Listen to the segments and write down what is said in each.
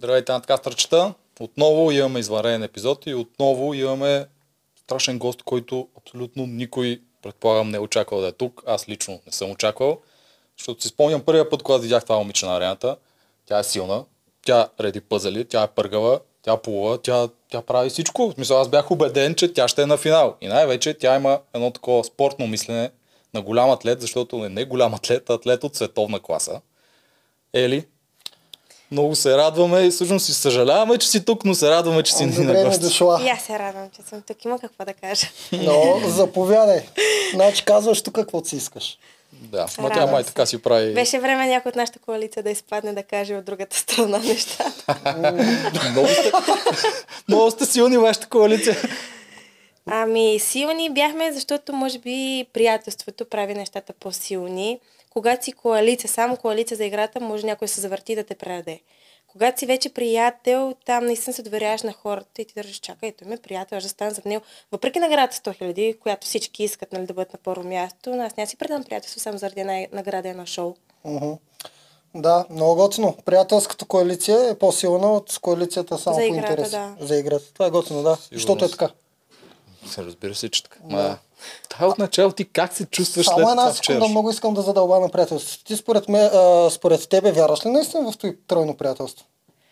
Здравейте на подкастърчета. Отново имаме извънреден епизод и отново имаме страшен гост, който абсолютно никой, предполагам, не е очаквал да е тук. Аз лично не съм очаквал, защото си спомням първия път, когато видях това момиче на арената. Тя е силна, тя реди пъзели, тя е пъргава, тя плува, тя, тя прави всичко. В смисъл, аз бях убеден, че тя ще е на финал. И най-вече тя има едно такова спортно мислене на голям атлет, защото не, не голям атлет, а атлет от световна класа. Ели, много се радваме и всъщност си съжаляваме, че си тук, но се радваме, че си ни на гост. дошла. И аз се радвам, че съм тук. Има какво да кажа. Но заповядай. Значи казваш тук каквото си искаш. Да, Се но тя май така си прави. Беше време някой от нашата коалиция да изпадне да каже от другата страна неща. много, сте... много сте силни вашата коалиция. Ами, силни бяхме, защото може би приятелството прави нещата по-силни. Когато си коалиция, само коалиция за играта, може някой се завърти да те предаде. Когато си вече приятел, там наистина се доверяваш на хората и ти държиш, чакай, той ми е приятел, аз да стана зад него. Въпреки наградата 100 хиляди, която всички искат нали, да бъдат на първо място, но аз няма си предам приятелство само заради една награда едно шоу. Да, много готино. Приятелската коалиция е по-силна от коалицията само За по играта, интерес. да. За играта. Това е готино, да. Защото е така. Се разбира се, че така. Ма, това е от начало ти как се чувстваш след Само една това секунда вчера? много искам да задълба на приятелството. Ти според, ме, а, според тебе вярваш ли наистина в този тройно приятелство?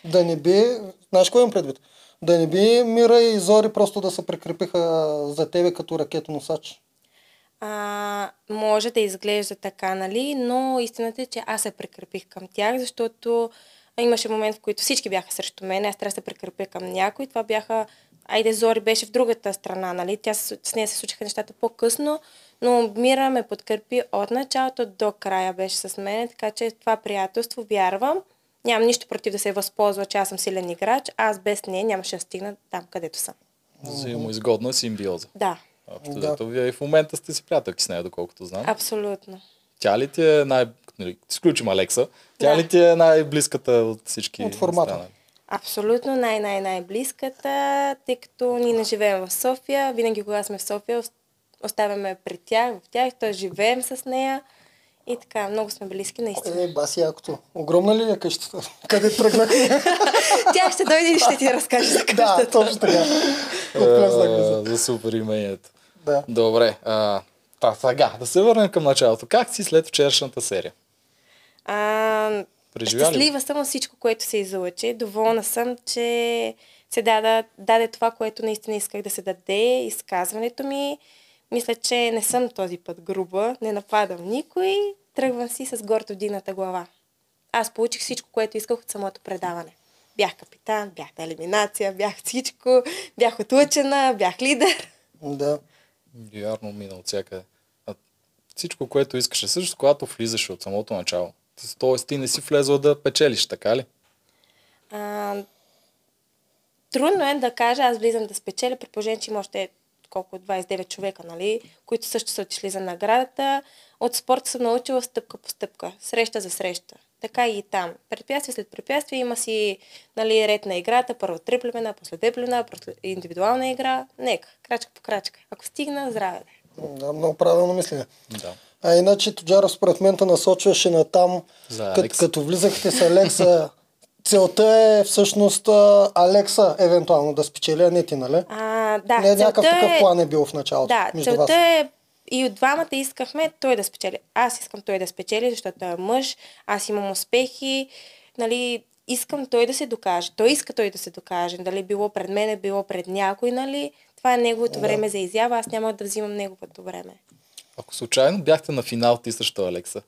Да не би, знаеш кой имам предвид? Да не би Мира и Зори просто да се прикрепиха за тебе като ракетоносач. А, може да изглежда така, нали, но истината е, че аз се прикрепих към тях, защото имаше момент, в който всички бяха срещу мен, аз трябва да се прикрепя към някой. Това бяха, айде Зори беше в другата страна, нали, тя, с с нея се случиха нещата по-късно, но Мира ме подкрепи от началото до края беше с мен, така че това приятелство вярвам. Нямам нищо против да се възползва, че аз съм силен играч, аз без нея нямаше да стигна там, където съм. Взаимоизгодна симбиоза. Да, Общо Да. вие и в момента сте си приятелки с нея, доколкото знам. абсолютно. Тя ли ти е най... нали, Изключим Алекса. Тя Да. ли ти е най-близката от всички? От формата. останали? Абсолютно най-най-най-близката, тъй като ние не живеем в София. Винаги, когато сме в София, ос- оставяме при тях, в тях, т.е. живеем с нея. И така, много сме близки, наистина. Е, баси якото. Огромна ли е къщата? Къде тръгнахме? Тя ще дойде и ще ти разкаже за да, къщата. точно така. А, За супер имението. Да. Добре. А, та, сега, да се върнем към началото. Как си след вчерашната серия? А, Преживя ли? щастлива съм от всичко, което се излъчи. Доволна съм, че се даде, даде това, което наистина исках да се даде. Изказването ми. Мисля, че не съм този път груба, не нападам никой. Тръгвам си с гордо вдигната глава. Аз получих всичко, което исках от самото предаване. Бях капитан, бях на елиминация, бях всичко, бях отлъчена, бях лидер. Да. Вярно мина от всякъде. А всичко, което искаше, също когато влизаше от самото начало. Тоест ти не си влезла да печелиш, така ли? А, трудно е да кажа, аз влизам да спечеля, при положение, че има още колко 29 човека, нали, които също са отишли за наградата. От спорта съм научила стъпка по стъпка, среща за среща. Така и там. Препятствие след препятствие има си нали, ред на играта, първо триплемена, после деплемена, после индивидуална игра. Нека, крачка по крачка. Ако стигна, здраве да е. да, много правилно мисля. Да. А иначе Тоджаров според мен те насочваше на там, кът, като влизахте с Алекса. Целта е всъщност Алекса евентуално да спечели, а не ти, нали? А, да, не някакъв целта такъв е- план е бил в началото Да, между целта вас. е и от двамата искахме той да спечели. Аз искам той да спечели, защото той е мъж, аз имам успехи, нали, искам той да се докаже. Той иска той да се докаже. Дали било пред мене, било пред някой, нали? Това е неговото време за изява, аз няма да взимам неговото време. Ако случайно бяхте на финал ти срещу Алекса,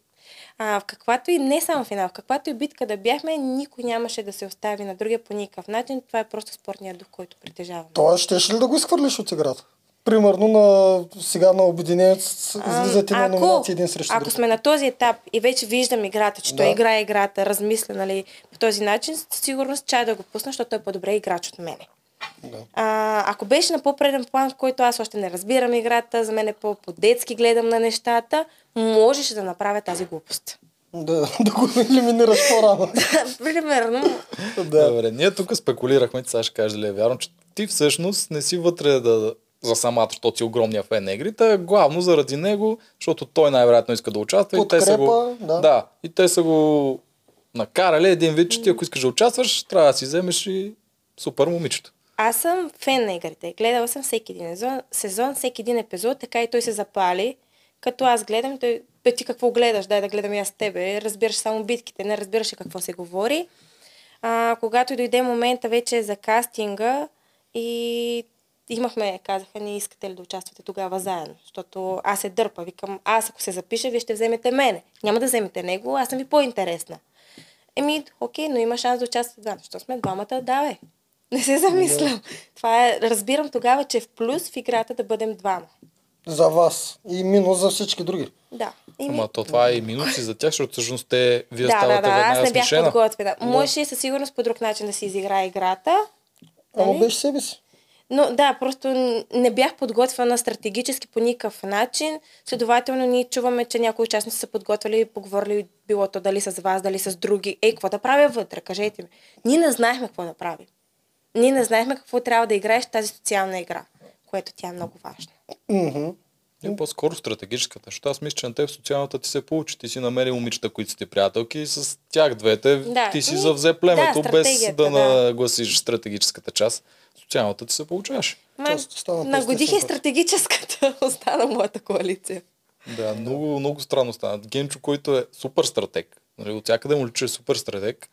А, в каквато и не само финал, в каквато и битка да бяхме, никой нямаше да се остави на другия по никакъв начин. Това е просто спортният дух, който притежавам. Тоест, щеш ли да го изхвърлиш от играта? Примерно на, сега на обединец Ам, излизате на номинации един срещу ако друг. сме на този етап и вече виждам играта, че Да. той играе играта, размисля, нали, по този начин, със сигурност чая да го пусна, защото той е по-добре играч от мене. Да. А, ако беше на по-преден план, в който аз още не разбирам играта, за мен е по- по-детски гледам на нещата, можеше да направя тази глупост. Да, да го елиминираш по-рано. Примерно, да. Добре, ние тук спекулирахме, сега ще кажа дали е вярно, че ти всъщност не си вътре да, за самата, защото си огромния фен на игрите, главно заради него, защото той най-вероятно иска да участва и те са го... Подкрепа, да. да. и те са го накарали един вид, че ти ако искаш да участваш, трябва да си вземеш и супер момичето. Аз съм фен на игрите. Гледала съм всеки един сезон, сезон, всеки един епизод, така и той се запали. Като аз гледам, той, бе ти какво гледаш, дай да гледам и аз тебе. Разбираш само битките, не разбираш какво се говори. А, когато дойде момента вече за кастинга и имахме, казаха, не искате ли да участвате тогава заедно, защото аз се дърпа, викам, аз ако се запиша, вие ще вземете мене. Няма да вземете него, аз съм ви по-интересна. Еми, окей, но има шанс да участвате двамата. Що сме двамата? Давай. Не се замислям. Това е, разбирам тогава, че е в плюс в играта да бъдем двама. За вас. И минус за всички други. Да. Еми, Ама то това е и минуси за тях, защото всъщност те, вие да, да, ставате да, аз веднага не бях смешена. подготвена. Можеше със сигурност по друг начин да си изиграе играта. Ама Нали? беше себе си. Но да, просто не бях подготвена стратегически по никакъв начин. Следователно, ние чуваме, че някои участници са подготвили и поговорили било то дали с вас, дали с други. Ей, какво да правя вътре? Кажете ми. Ние не знаехме какво да правим. Ние не знаехме какво трябва да играеш в тази социална игра, което тя е много важна. Мгм. И по-скоро стратегическата, защото аз мисля, че на теб социалната ти се получи. Ти си намери момичета, които са ти приятелки и с тях двете Да. ти си завзе племето, да, без да, да. нагласиш стратегическата част. Социалната ти се получаваше. Ма, Тоест, стана нагодих и стратегическата, остана моята коалиция. Да, много, много странно стана. Генчо, който е супер стратег, нали, от всякъде му личи е супер стратег,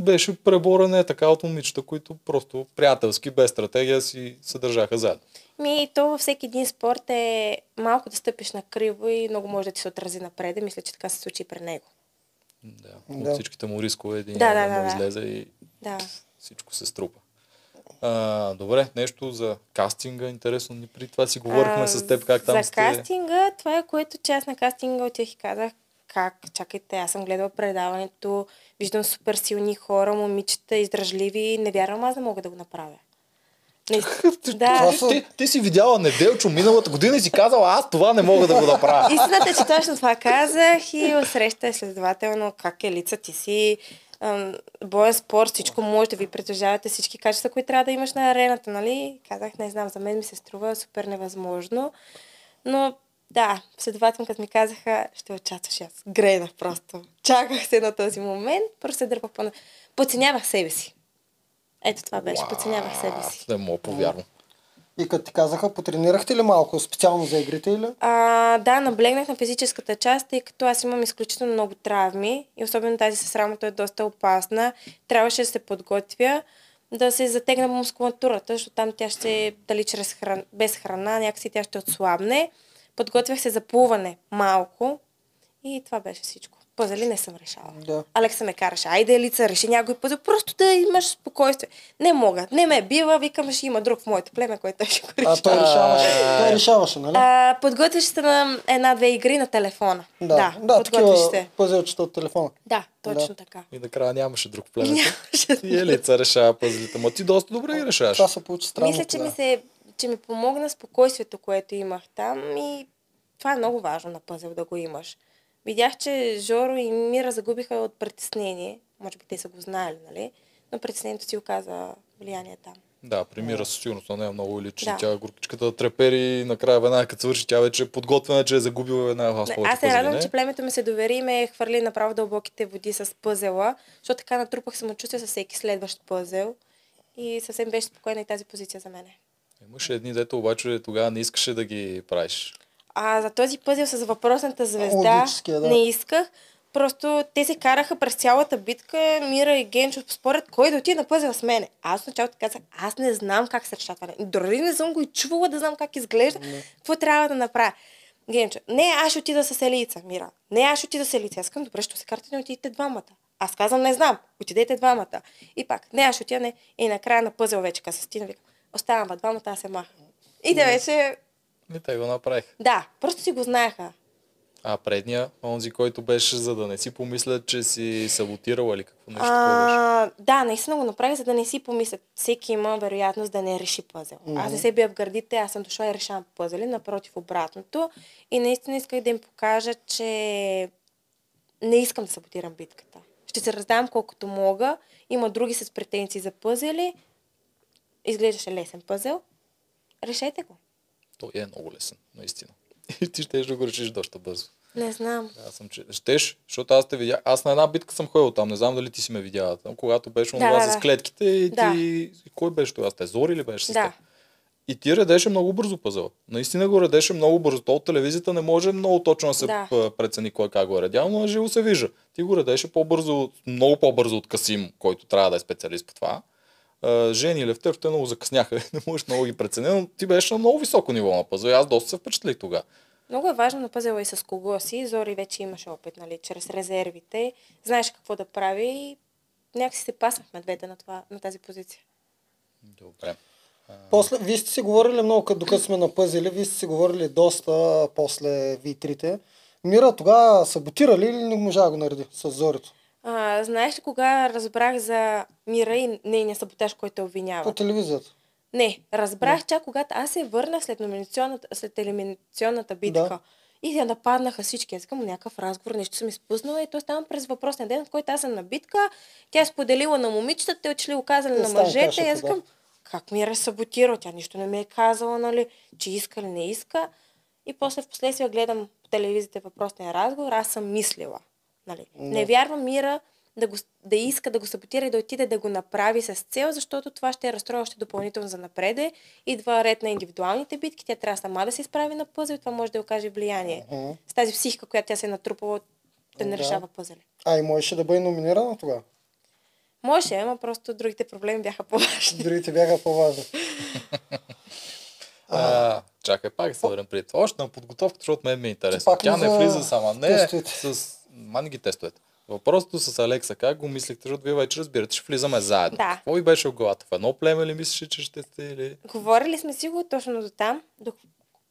беше преборен е така от момичета, които просто приятелски, без стратегия си се държаха заедно. Ми, то във всеки един спорт е малко да стъпиш на криво и много може да ти се отрази напред. Мисля, че така се случи и при него. Да. Да. От всичките му рискове един Да, да, да, да, да, му да. излезе и Да. всичко се струпа. А, добре, нещо за кастинга, интересно ни при това си говорихме А, с теб как там За сте. кастинга, това е което, аз на кастинга отих и казах, как, чакайте, аз съм гледала предаването, виждам супер силни хора, момичета, издръжливи, не вярвам аз да мога да го направя. Не, да, са- Ти, ти си видяла Неделчо миналата година и си казала, аз това не мога да го направя. Истината е, че точно това казах и отсреща е следователно как е лица ти си, боен спорт, всичко може да ви притежавате всички качества, които трябва да имаш на арената, нали? Казах, не знам, за мен ми се струва супер невъзможно. Но да, следователно, като ми казаха, ще участваш аз. Гренах просто. Чаках се на този момент, просто се дърпах по... Подценявах себе си. Ето това беше, подценявах себе си. Не мога повярвам. И като ти казаха, потренирахте ли малко специално за игрите или? А, да, наблегнах на физическата част, тъй като аз имам изключително много травми и особено тази с рамото е доста опасна. Трябваше да се подготвя да се затегна мускулатурата, защото там тя ще, дали чрез хран... без храна, някакси тя ще отслабне. Подготвях се за плуване малко и това беше всичко. Пъзели не съм решала. Да. Алекса ме караше, айде Елица, реши някой пъзел, просто да имаш спокойствие. Не мога, не ме бива, викам, ще има друг в моето племе, който той ще го реши. А той решаваше, той решаваше, нали? А, подготвяш се на една-две игри на телефона. Да, да, да подготвяш се. пъзелчета от телефона. Да, точно Да. така. И накрая нямаше друг в племето. Нямаше. И Елица решава пъзлите. Ма ти доста добре ги решаваш. Това се получи странно. Мисля, че да. ми, се, че ми помогна спокойствието, което имах там и това е много важно на пъзел да го имаш. Видях, че Жоро и Мира загубиха от притеснение. Може би те са го знаели, нали? Но притеснението си оказа влияние там. Да, примира със сигурност на нея много личи. Да. Тя горкичката да трепери и накрая веднага като свърши, тя вече е подготвена, че е загубила една Не, повече Аз се радвам, че племето ми се довери и ме хвърли направо дълбоките води с пъзела, защото така натрупах самочувствие с всеки следващ пъзел и съвсем беше спокойна и тази позиция за мене. Имаше едни, дето обаче тогава не искаше да ги правиш. А за този пъзел с въпросната звезда Логическия, да. не исках. Просто те се караха през цялата битка, Мира и Генчо според кой да отиде на пъзел с мене. Аз началото казах, аз не знам как се решава. Дори не съм го и чувала да знам как изглежда. Какво трябва да направя? Генчо, не, аз ще отида с Елица, Мира. Не, аз ще отида с Елица. Аз казвам, добре, ще се карате, не отидете двамата. Аз казвам, не знам, отидете двамата. И пак, не, аз ще отида, не. И накрая на пъзел вече, се стина, викам, оставам двамата, аз се маха. И да вече, И те го направих. да, просто си го знаеха. А предния, онзи, който беше, за да не си помислят, че си саботирала или какво нещо такова беше. А, да, наистина го направих, за да не си помислят. Всеки има вероятност да не реши пъзел. Аз не се бия в гърдите, аз съм дошла и решавам пъзели, напротив обратното. И наистина исках да им покажа, че не искам да саботирам битката. Ще се раздам колкото мога. Има други с претенции за пъзели. Изглеждаше лесен пъзел. Решете го. Той е много лесен, наистина. И ти ще да го решиш доста бързо. Не знам. Аз съм, че... Щеш, защото аз те видя. Аз на една битка съм ходил там, не знам дали ти си ме видяла. Там, когато беше Да, да, с клетките и Да. ти... Кой беше това? С те Зори ли беше с Да. теб? И ти редеше много бързо пъзъл. Наистина го редеше много бързо. То от телевизията не може много точно да се Да. прецени кой как го е редял, но живо се вижда. Ти го редеше по-бързо, много по-бързо от Касим, който трябва да е специалист по това. Жени и Левтев, те много закъсняха. не можеш много ги преценя, но ти беше на много високо ниво на пъзъл. И аз доста се впечатлих тогава. Много е важно на пъзела и с кого си. Зори вече имаше опит, нали, чрез резервите. Знаеш какво да прави и някакси се пасвахме двете на, това, на тази позиция. Добре. После, вие сте си говорили много, като докато сме на пъзели, вие сте си говорили доста после ви трите. Мира тогава саботира ли или не можа да го нареди с зорито? А, знаеш ли кога разбрах за Мира и нейния саботаж, който обвинява? По телевизията. Не, разбрах чак когато аз се върнах след, номинационната, след елиминационната битка. Да. И я нападнаха всички. Аз искам някакъв разговор, нещо съм изпуснала и то стана през въпросния ден, в който аз съм на битка. Тя е споделила на момичетата, те отшли оказали Е, на мъжете. И аз искам, как ми е саботирал? Тя нищо не ми е казала, нали, че иска или не иска. И после в последствие гледам по телевизията въпросния разговор, аз съм мислила. Нали. Не вярвам Мира да, го, да иска да го саботира и да отиде да го направи с цел, защото това ще я разстрои още допълнително за напреде. Идва ред на индивидуалните битки, тя трябва сама да се изправи на пъзел и това може да окаже влияние. Мгм. С тази психика, която тя се е натрупала да не Да. решава пъзели. А и можеше да бъде номинирана тогава. Може, ама просто другите проблеми бяха по-важни. Другите бяха по-важни. А, чакай, пак се върнем преди това. Още на подготовката, защото мен ми е интересно. пак Тя не за влиза сама. Не, с... Мани ги тестовете. Въпросът с Алекса, как го мислихте, защото вие вече разбирате, че влизаме заедно. Да. Какво ви беше в главата? В едно племе ли мислеше, че ще сте или... Говорили сме си го точно до там, до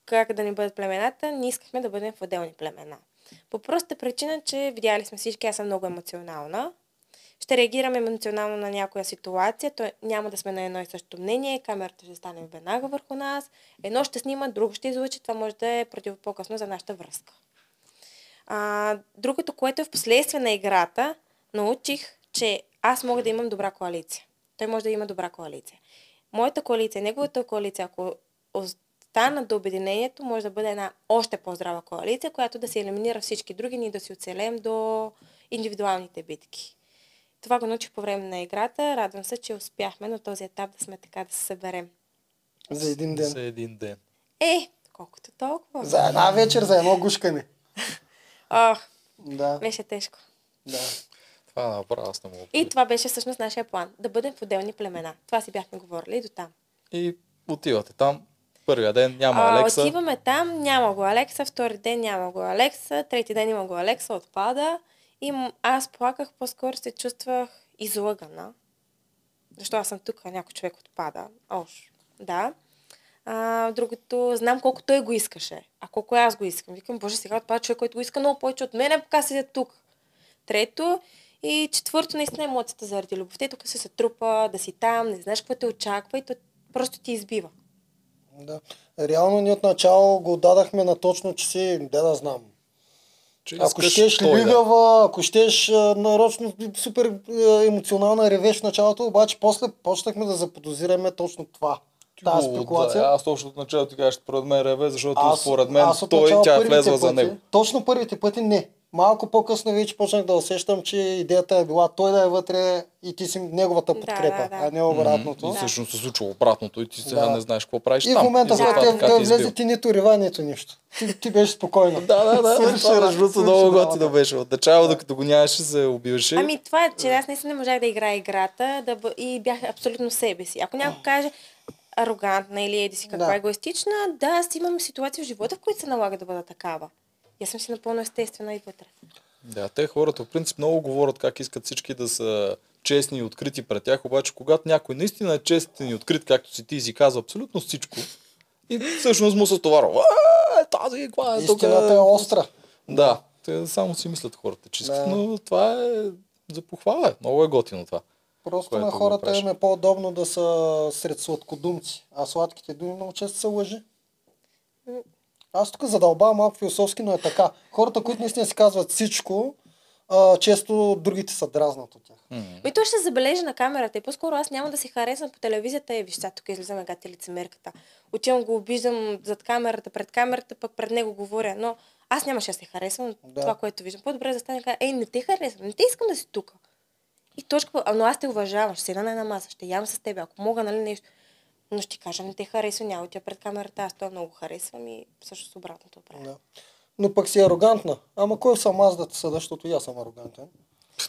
как да ни бъдат племената, ние искахме да бъдем в отделни племена. По простата причина, че видяли сме всички, аз съм много емоционална. Ще реагираме емоционално на някоя ситуация, то няма да сме на едно и също мнение, камерата ще стане веднага върху нас, едно ще снима, друго ще излучи, това може да е противопоказно за нашата връзка. А, другото, което е в последствие на играта, научих, че аз мога да имам добра коалиция. Той може да има добра коалиция. Моята коалиция, неговата коалиция, ако остана до обединението, може да бъде една още по-здрава коалиция, която да се елиминира всички други, ние да си оцелем до индивидуалните битки. Това го научих по време на играта. Радвам се, че успяхме на този етап да сме така да се съберем. За един ден. За един ден. Е, колкото толкова. За една вечер, за едно гушкане. Ох, Да, беше тежко. да. Това направо аз не мога. И това беше всъщност нашия план. Да бъдем в отделни племена. Това си бяхме говорили и до там. И отивате там. Първия ден няма А, Алекса. отиваме там, няма го Алекса, втори ден няма го Алекса, трети ден има го Алекса, отпада. И аз плаках, по-скоро се чувствах излъгана. Защо аз съм тук, а някой човек отпада. Ош, да. А, другото, знам колко той го искаше, а колко аз го искам. Викам, боже, сега отпада човек, който го иска много повече от мен, пока седя тук. Трето и четвърто, наистина емоцията заради любовта. Тук се сътрупа, да си там, не знаеш какво те очаква и то просто ти избива. да. Реално ние от начало го дадахме на точно, че си, де да знам. Че Ако щеш той да- лигава, ако щеш нарочно супер емоционална ревеш в началото, обаче после почнахме да заподозираме точно това. Тази спекулация. Да, аз точно от начало ти кажеш, според мен реве, защото Аз- според мен аз той тя е първите влезла за пъти- него. Точно първите пъти не. Малко по-късно вече почнах да усещам, че идеята е била той да е вътре и ти си неговата Да, подкрепа, да, да. а не обратното. И всъщност се случва обратното и ти сега Да. не знаеш какво правиш И в там. момента, в който така той ти влезе, ти нито рева, нито нищо. Ти, ти беше спокойна. Да, да, да. Другото свърши много готино беше. От начало, докато го нямаше, се убиваше. Ами това е, че аз наистина не можах да играя играта да и бях абсолютно себе си. Ако някой каже арогантна или еди си каква Да. егоистична, да, аз имам ситуации в живота, в които се налага да бъда такава. И аз съм си напълно естествена и вътре. Да, те хората в принцип много говорят как искат всички да са честни и открити пред тях, обаче когато някой наистина е честен и открит, както си ти си казва абсолютно всичко, и всъщност му се товарва. «А, Тази, каква е тук? Истината е остра. Да, те само си мислят хората, че искат, Да. но това е за похвала. е. Много е готино това. Просто на хората им е по-удобно да са сред сладкодумци, а сладките думи много често са лъжи. Аз тук задълбавам малко философски, но е така. Хората, които наистина си казват всичко, а, често другите са дразнат от тях. Ми той ще се забележи на камерата и по-скоро аз няма да се харесвам по телевизията и виж сега тук излизаме гати лицемерката. Отивам го обиждам зад камерата, пред камерата, пък пред него говоря. Но аз нямаше да се харесвам Да. да. това, което виждам. По-добре да стане и кажа, ей, не те харесвам, не те искам да си тук. И точка, а, но аз те уважавам, ще седа на една маса, ще ям с теб, ако мога, нали нещо. Но ще ти кажа, не те харесвам, няма да ти я пред камерата, аз това много харесвам и също с обратното правя. Да. Но пък си арогантна. Ама кой съм аз да те съда, защото и аз съм арогантен.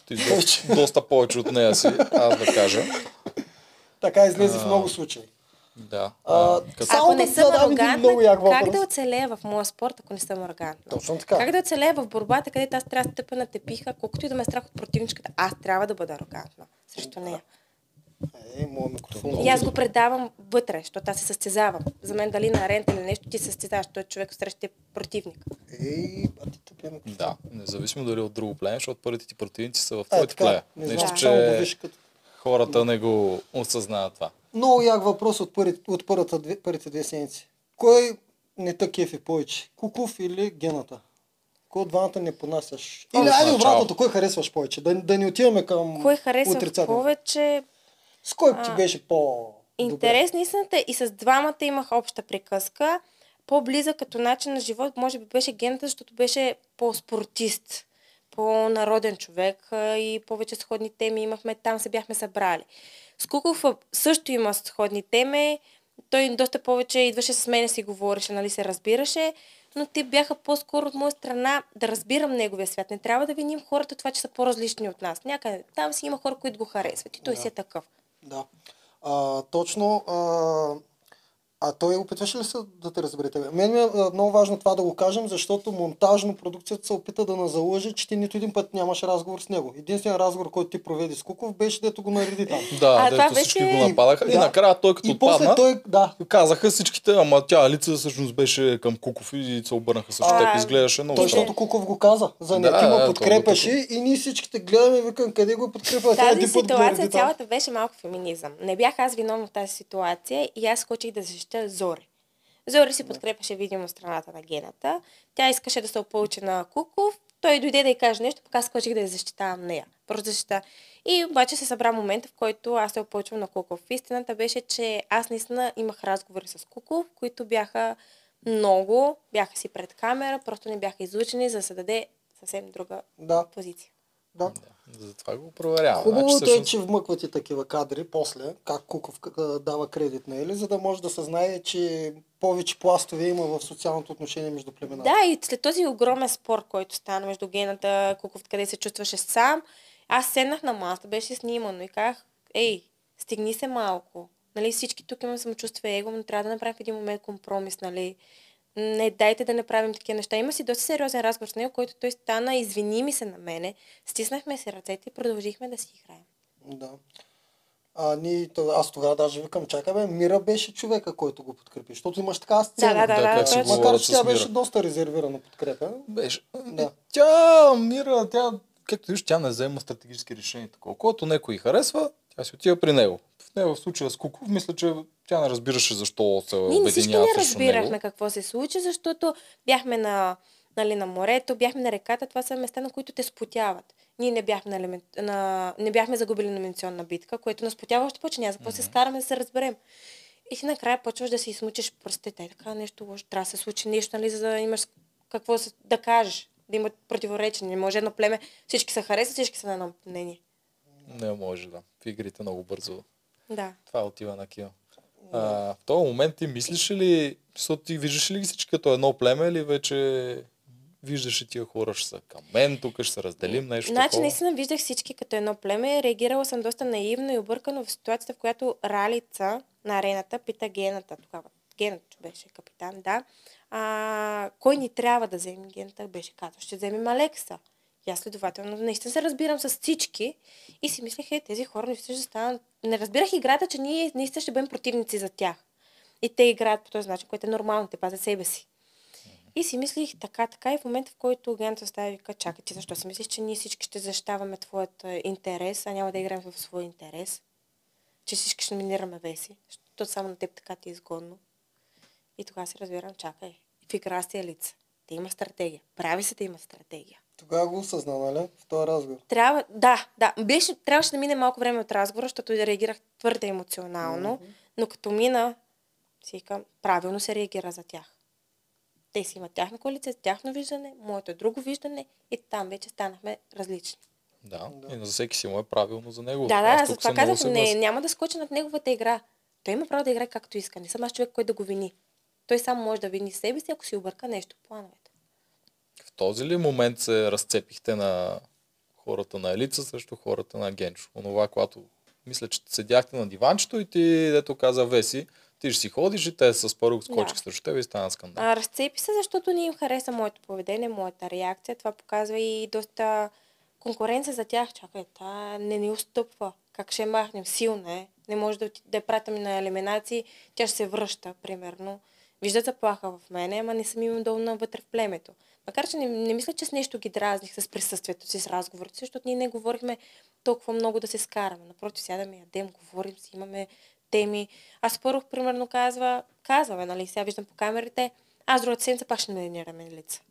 Ти доста, доста повече от нея си, аз да кажа. Така излезе в много случаи. Да. А, А. Само Ако не съм арогантна, как въпрос. да оцелея в моя спорт, ако не съм арогантна? Точно така. Как да оцелея в борбата, където аз трябва да стъпя на тепиха, колкото и да ме е страх от противничката, аз трябва да бъда арогантна срещу нея. Е, моят микрофон. И аз го предавам вътре, защото аз се състезавам. За мен дали на арента или нещо, ти се състезаваш, той човек срещу противник. Ей, а ти тъпия микрофон. Да, независимо дали от друго племе, защото първите ти противници са в Е, така, племе. не Нещо, че хората не го осъзнават това. Много як въпрос от, първи, от първата, две, първите две седмици. Кой не те кефи повече? Куков или гената? Кой от двамата не понасяш? Или айде обратното, кой харесваш повече? Да, да не отиваме към Кой харесва повече? С кой ти беше по Интерес на истината и с двамата имах обща приказка. По-близък като начин на живот, може би беше гената, защото беше по-спортист, по-народен човек и повече сходни теми имахме. Там се бяхме събрали. С Куков също има сходни теми. Той доста повече идваше с мен си говореше, нали се разбираше, но те бяха по-скоро от моя страна да разбирам неговия свят. Не трябва да виним хората това, че са по-различни от нас. Някъде там си има хора, които го харесват и той си е такъв. Да. А, точно. А, а той опитваше ли се да те разбере тебе? Мен ми е а, много важно това да го кажем, защото монтажно продукцията се опита да назалъжи, че ти нито един път нямаш разговор с него. Единственият разговор, който ти проведи с Куков, беше дето го нареди там. Да, А, дето това всички беше- го нападаха. И Да. накрая той като И после отпадна, той, да, казаха всичките, ама тя Алица всъщност беше към Куков и се обърнаха срещу А, теб. Изглеждаше много той, защото Куков го каза. За нея Да, ти това подкрепяше и ние всичките гледаме и викам къде го подкрепя. Тя Тази го ситуация цялата беше малко феминизъм. Не бях аз виновна в тази ситуация и аз скочих да защитя Зори. Зори си подкрепяше видимо страната на гената. Тя искаше да се опълчи на Куков. Той дойде да й каже нещо, пък аз скочих да я защитавам нея. Просто защита. И обаче се събра момента, в който аз се опълчвам на Куков. Истината беше, че аз наистина имах разговори с Куков, които бяха много, бяха си пред камера, просто не бяха изучени, за да се даде съвсем друга Да, позиция. да. Затова го проверяваме. Хубавото Значи, е, всъщност- че вмъкват и такива кадри после, как Куков дава кредит на Ели, за да може да се знае, че повече пластове има в социалното отношение между племената. Да, и след този огромен спор, който стана между гената, Куков, къде се чувстваше сам, аз седнах на масата, беше снимано и казах, ей, стигни се малко. Нали, всички тук имаме самочувствие его, но трябва да направим в един момент компромис, нали. Не дайте да не правим такива неща. Има си доста сериозен разговор с него, който той стана, извини ми се на мене, стиснахме се ръцете и продължихме да си играем. Да. А, ние, то- аз тогава даже викам, чакай бе, Мира беше човека, който го подкрепи, защото имаш така сцена. Да, да, да, Да, да, точно. Макар, че тя Мира. беше доста резервирана подкрепа. Беше. Да. Тя, Мира, тя, както виж, тя не взема стратегически решения. Такова. Когато някой харесва, тя си отива при него. Него в случая с Куков, мисля, че тя не разбираше защо се Ние не всички не разбирахме него. какво се случи, защото бяхме на, нали, на морето, бяхме на реката, това са места, на които те спотяват. Ние не бяхме, на, на, не бяхме загубили на емоционна битка, което нас спотява още повече, няма за какво се скараме да се разберем. И ти накрая почваш да си измучиш пръстите. Е, така нещо лошо. Трябва да се случи нещо, нали, за да имаш какво да кажеш. Да имат противоречие. Не може едно племе, всички се харесват, всички са на едно мнение. Не може, да. В игрите много бързо. Да. Това отива на кил. А, в този момент ти мислиш ли, ти виждаш ли ги всички като едно племе или вече виждаш ли тия хора ще са към мен, тук ще се разделим нещо Значи, такова? наистина виждах всички като едно племе. Реагирала съм доста наивно и объркано в ситуацията, в която Ралица на арената пита Гената тогава. Гената беше капитан, да. А, кой ни трябва да вземе Гената? Беше казал, ще вземем Алекса. И аз следователно наистина се разбирам с всички и си мислех, е, тези хора наистина ще станат... Не разбирах играта, че ние наистина ще бъдем противници за тях. И те играят по този начин, което е нормално, те пазят себе си. И си мислих така, така и в момента, в който Гената става вика, чакай, ти защо си мислиш, че ние всички ще защитаваме твоят интерес, а няма да играем в свой интерес? Че всички ще номинираме Веси, защото само на теб така ти е изгодно. И тогава си разбирам, чакай, в игра си е лица. Те има стратегия. Прави се да има стратегия. Тогава го осъзна, нали? В този разговор. Трябва, да, да. Беше, трябваше да мине малко време от разговора, защото реагирах твърде емоционално, но като мина, си правилно се реагира за тях. те си имат тяхна коалиция, тяхно виждане, моето е друго виждане и там вече станахме различни. Да, Да. и на всеки си му е правилно за него. Да, да, съм много казах, не, няма да скоча над неговата игра. Той има право да играе както иска. Не съм аз човек, който да го вини. Той сам може да вини себе си, ако си обърка нещо в плановете. Този ли момент се разцепихте на хората на Елица срещу хората на Генчо? Онова, когато мисля, че седяхте на диванчето и ти, дето каза Веси, ти ще си ходиш и те с първо скочиха Да. срещу теб и стана скандал. А, разцепи се, защото не им хареса моето поведение, моята реакция. Това показва и доста конкуренция за тях. Чакай, та не ни устъпва. Как ще махнем? Силна е. Не може да, да пратим на елиминации. Тя ще се връща, примерно. Виждат заплаха в мене, ама не съм им долна вътре в племето. Макар, че не, не мисля, че с нещо ги дразних с присъствието си, с разговорите защото ние не говорихме толкова много да се скараме. Напротив, сядаме, ядем, говорим си, имаме теми. Аз първо, примерно, казва, казваме, нали, сега виждам по камерите, аз другата седмица пак ще номинираме лица.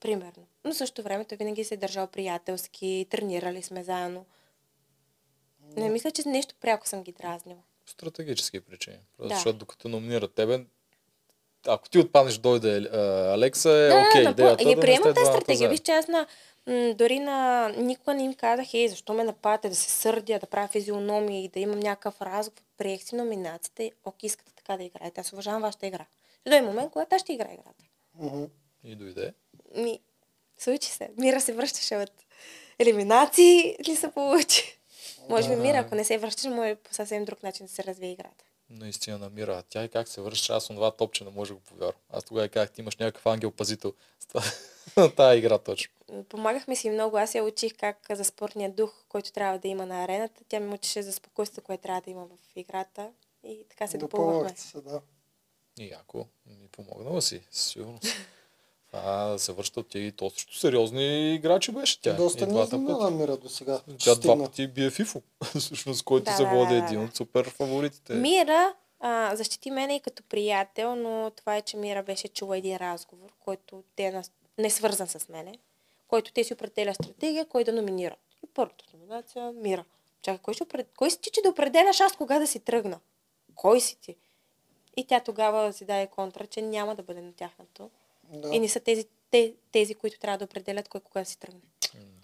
Примерно. Но в същото време той винаги се е държал приятелски, тренирали сме заедно. Не мисля, че нещо пряко съм ги дразнила. Стратегически причини. Просто Да. Защото докато номинират тебе, ако ти отпаднеш, дойде а, Алекса, е да, окей. и да не приемам тази стратегия. Виж, че аз на, м, дори на никога не им казах, ей, защо ме нападате, да се сърдя, да правя физиономия и да имам някакъв разговор. Приех си номинацията и окей, искате така да играете. Аз уважавам вашата игра. Ще дойде момент, когато аз ще играя играта. Мгм. И дойде. Ми, случи се. Мира се връщаше от елиминации ли се получи? Може би Мира, ако не се връщаш, може по съвсем друг начин да се развие играта. Наистина намира. А Тя и как се връща, аз това топче не може да го повярвам. Аз тогава казах, ти имаш някакъв ангел-пазител на тази игра точно. Помагахме си много. Аз я учих как за спортния дух, който трябва да има на арената. Тя ми учеше за спокойствието, което трябва да има в играта. И така се допълвахме. Допълвахте се, да. И яко, ми помогнала си, със сигурност. А да се връщат ти и то също сериозни играчи беше тя. Доста не пъти. Мира до сега. Тя два пъти бие Фифо, всъщност, който Да, се води да, да, един да. от супер фаворитите. Мира а, защити мене и като приятел, но това е, че Мира беше чула един разговор, който те не е свързан с мене, който те си определя стратегия, кой да номинира. И първата номинация Мира. Чакай, кой, ще опред... кой си ти, че да определяш аз кога да си тръгна? Кой си ти? И тя тогава си даде контра, че няма да бъде на тяхното. Да. И не са тези, те, тези, които трябва да определят кой кога си тръгне.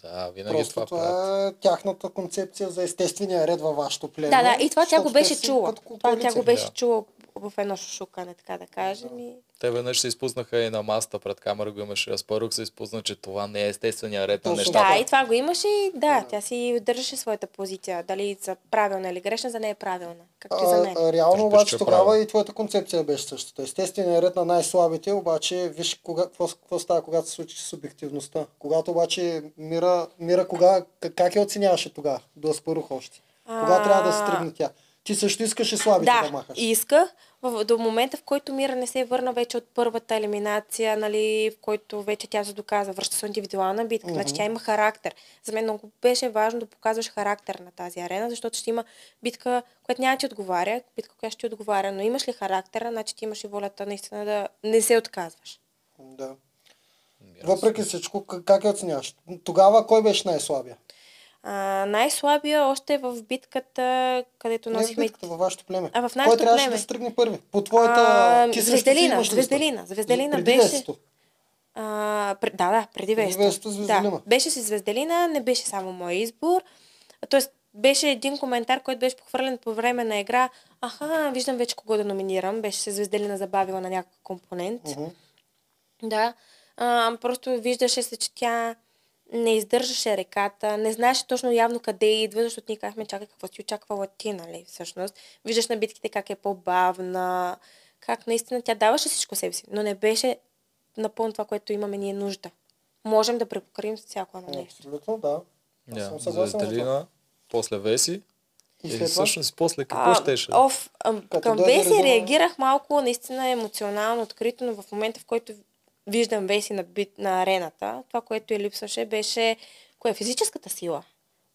Да, винаги Просто това, това, правят. е тяхната концепция за естествения ред във вашето племе. Да, да, и това тя го беше чула. Това тя го беше Да. чула в едно шушукане, така да кажем. И... Те веднъж се изпуснаха и на масата пред камера го имаше. Аспарук се изпусна, че това не е естествения ред на нещата. Да, и това го имаше и да, тя си държаше своята позиция. Дали за правилна или грешна, за нея е правилна. Както и за мен. А, реално Виждаш, обаче че е тогава и твоята концепция беше същата. Естественият ред на най-слабите, обаче виж кога, какво, какво става, когато се случи субективността. Когато обаче Мира, Мира кога, как, как я оценяваше тогава? До Аспарух още. Кога А, трябва да се тръгне тя? Ти също искаше слабите да, Да, махаш. исках. До момента, в който Мира не се върна вече от първата елиминация, нали, в който вече тя се доказа, връща се индивидуална битка, значи тя има характер. За мен много беше важно да показваш характер на тази арена, защото ще има битка, която няма да ти отговаря, битка, която ще ти отговаря, но имаш ли характера, значи ти имаш и волята наистина да не се отказваш. Да. Въпреки всичко, как, как я оценяваш? Тогава кой беше най-слабия? А, най-слабия още е в битката, където Не в носихме... битката, във вашето племе. А, в Кой нашето трябваше племе? да се тръгне първи? По твоята... А, ти Звезделина, си Звезделина. Звезделина Преди беше-. А, пр- да, да, преди Преди Весто. Весто, Звезделина. Да, беше си Звезделина, не беше само мой избор. Тоест, беше един коментар, който беше похвърлен по време на игра. Аха, виждам вече кого да номинирам. Беше се Звезделина забавила на някакъв компонент. Мгм. Да. А, просто виждаше се, че тя не издържаше реката, не знаеше точно явно къде идва, защото ние казахме, чакай, какво си очаквала ти, нали, всъщност. Виждаш на битките как е по-бавна, как наистина тя даваше всичко себе си, но не беше напълно това, което имаме ние нужда. Можем да препокрим всяко едно нещо. Абсолютно, да. Аз Да, съм съгласен с после Веси. И след всъщност после какво щеше? Оф, а, към Веси редовно- реагирах малко наистина емоционално, открито, но в момента, в който виждам Веси на, бит, на арената, това, което я липсваше, беше кое е физическата сила.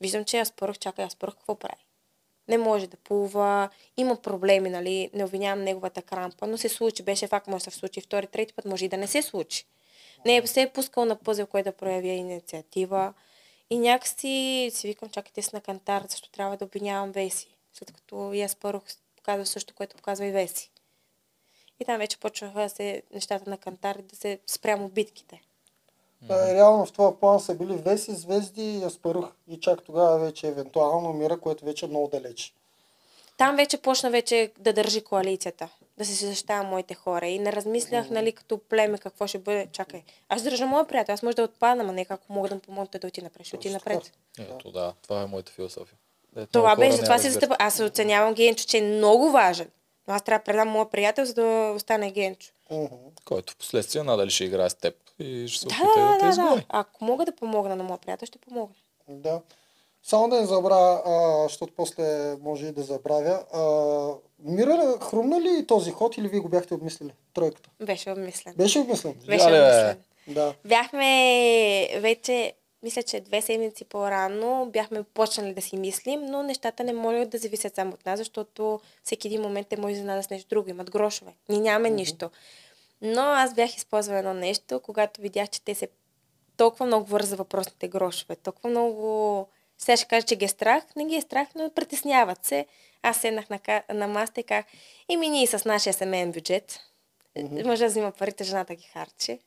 Виждам, че аз пърх, чакай, аз пърх, какво прави? Не може да плува, има проблеми, нали, не обвинявам неговата крампа, но се случи, беше факт, може да се случи втори, трети път, може и да не се случи. Не е се е пускал на пъзел, който да проявя инициатива. И някакси си викам, чакайте с на кантар, защо трябва да обвинявам Веси. След като и аз първо показва също, което показва и Веси. И там вече почнаха да се нещата на кантар да се спрямо битките. Mm-hmm. Реално в това план са били Веси, Звезди и Аспарух. И чак тогава вече евентуално Мира, което вече е много далеч. Там вече почна вече да държи коалицията, да се защитава моите хора. И не размислях, нали, като племе какво ще бъде. Чакай, аз държа моя приятел, аз може да отпадна, но нека ако мога да му помогна да отида напред, ще отида напред. Ето да, това е моята философия. Ето, Това беше, това си разбират. застъпа. Аз оценявам Генчо, че е много важен. Но аз трябва да предам моя приятел, за да остане Генчо. Mm-hmm. Който в последствие надали ще играе с теб и ще се Да, опита да, да, да, те да, изгони. да. Ако мога да помогна на моя приятел, ще помогна. Да. Само да не забравя, а, защото после може и да забравя. А, Мира, хрумна ли този ход или вие го бяхте обмислили? Тройката. Беше обмислен. Беше обмислен? Беше обмислен. Да. Бяхме вече, мисля, че две седмици по-рано бяхме почнали да си мислим, но нещата не могат да зависят само от нас, защото всеки един момент те може да изненада с нещо друго. Имат грошове. Ние нямаме нищо. Но аз бях използвала едно нещо, когато видях, че те се толкова много говорят за въпросните грошове, толкова много... Сега ще кажа, че ги е страх. Не ги е страх, но притесняват се. Аз седнах на, на маста и казах, еми ние с нашия семейен бюджет, мъжа взима парите, жената ги харчи.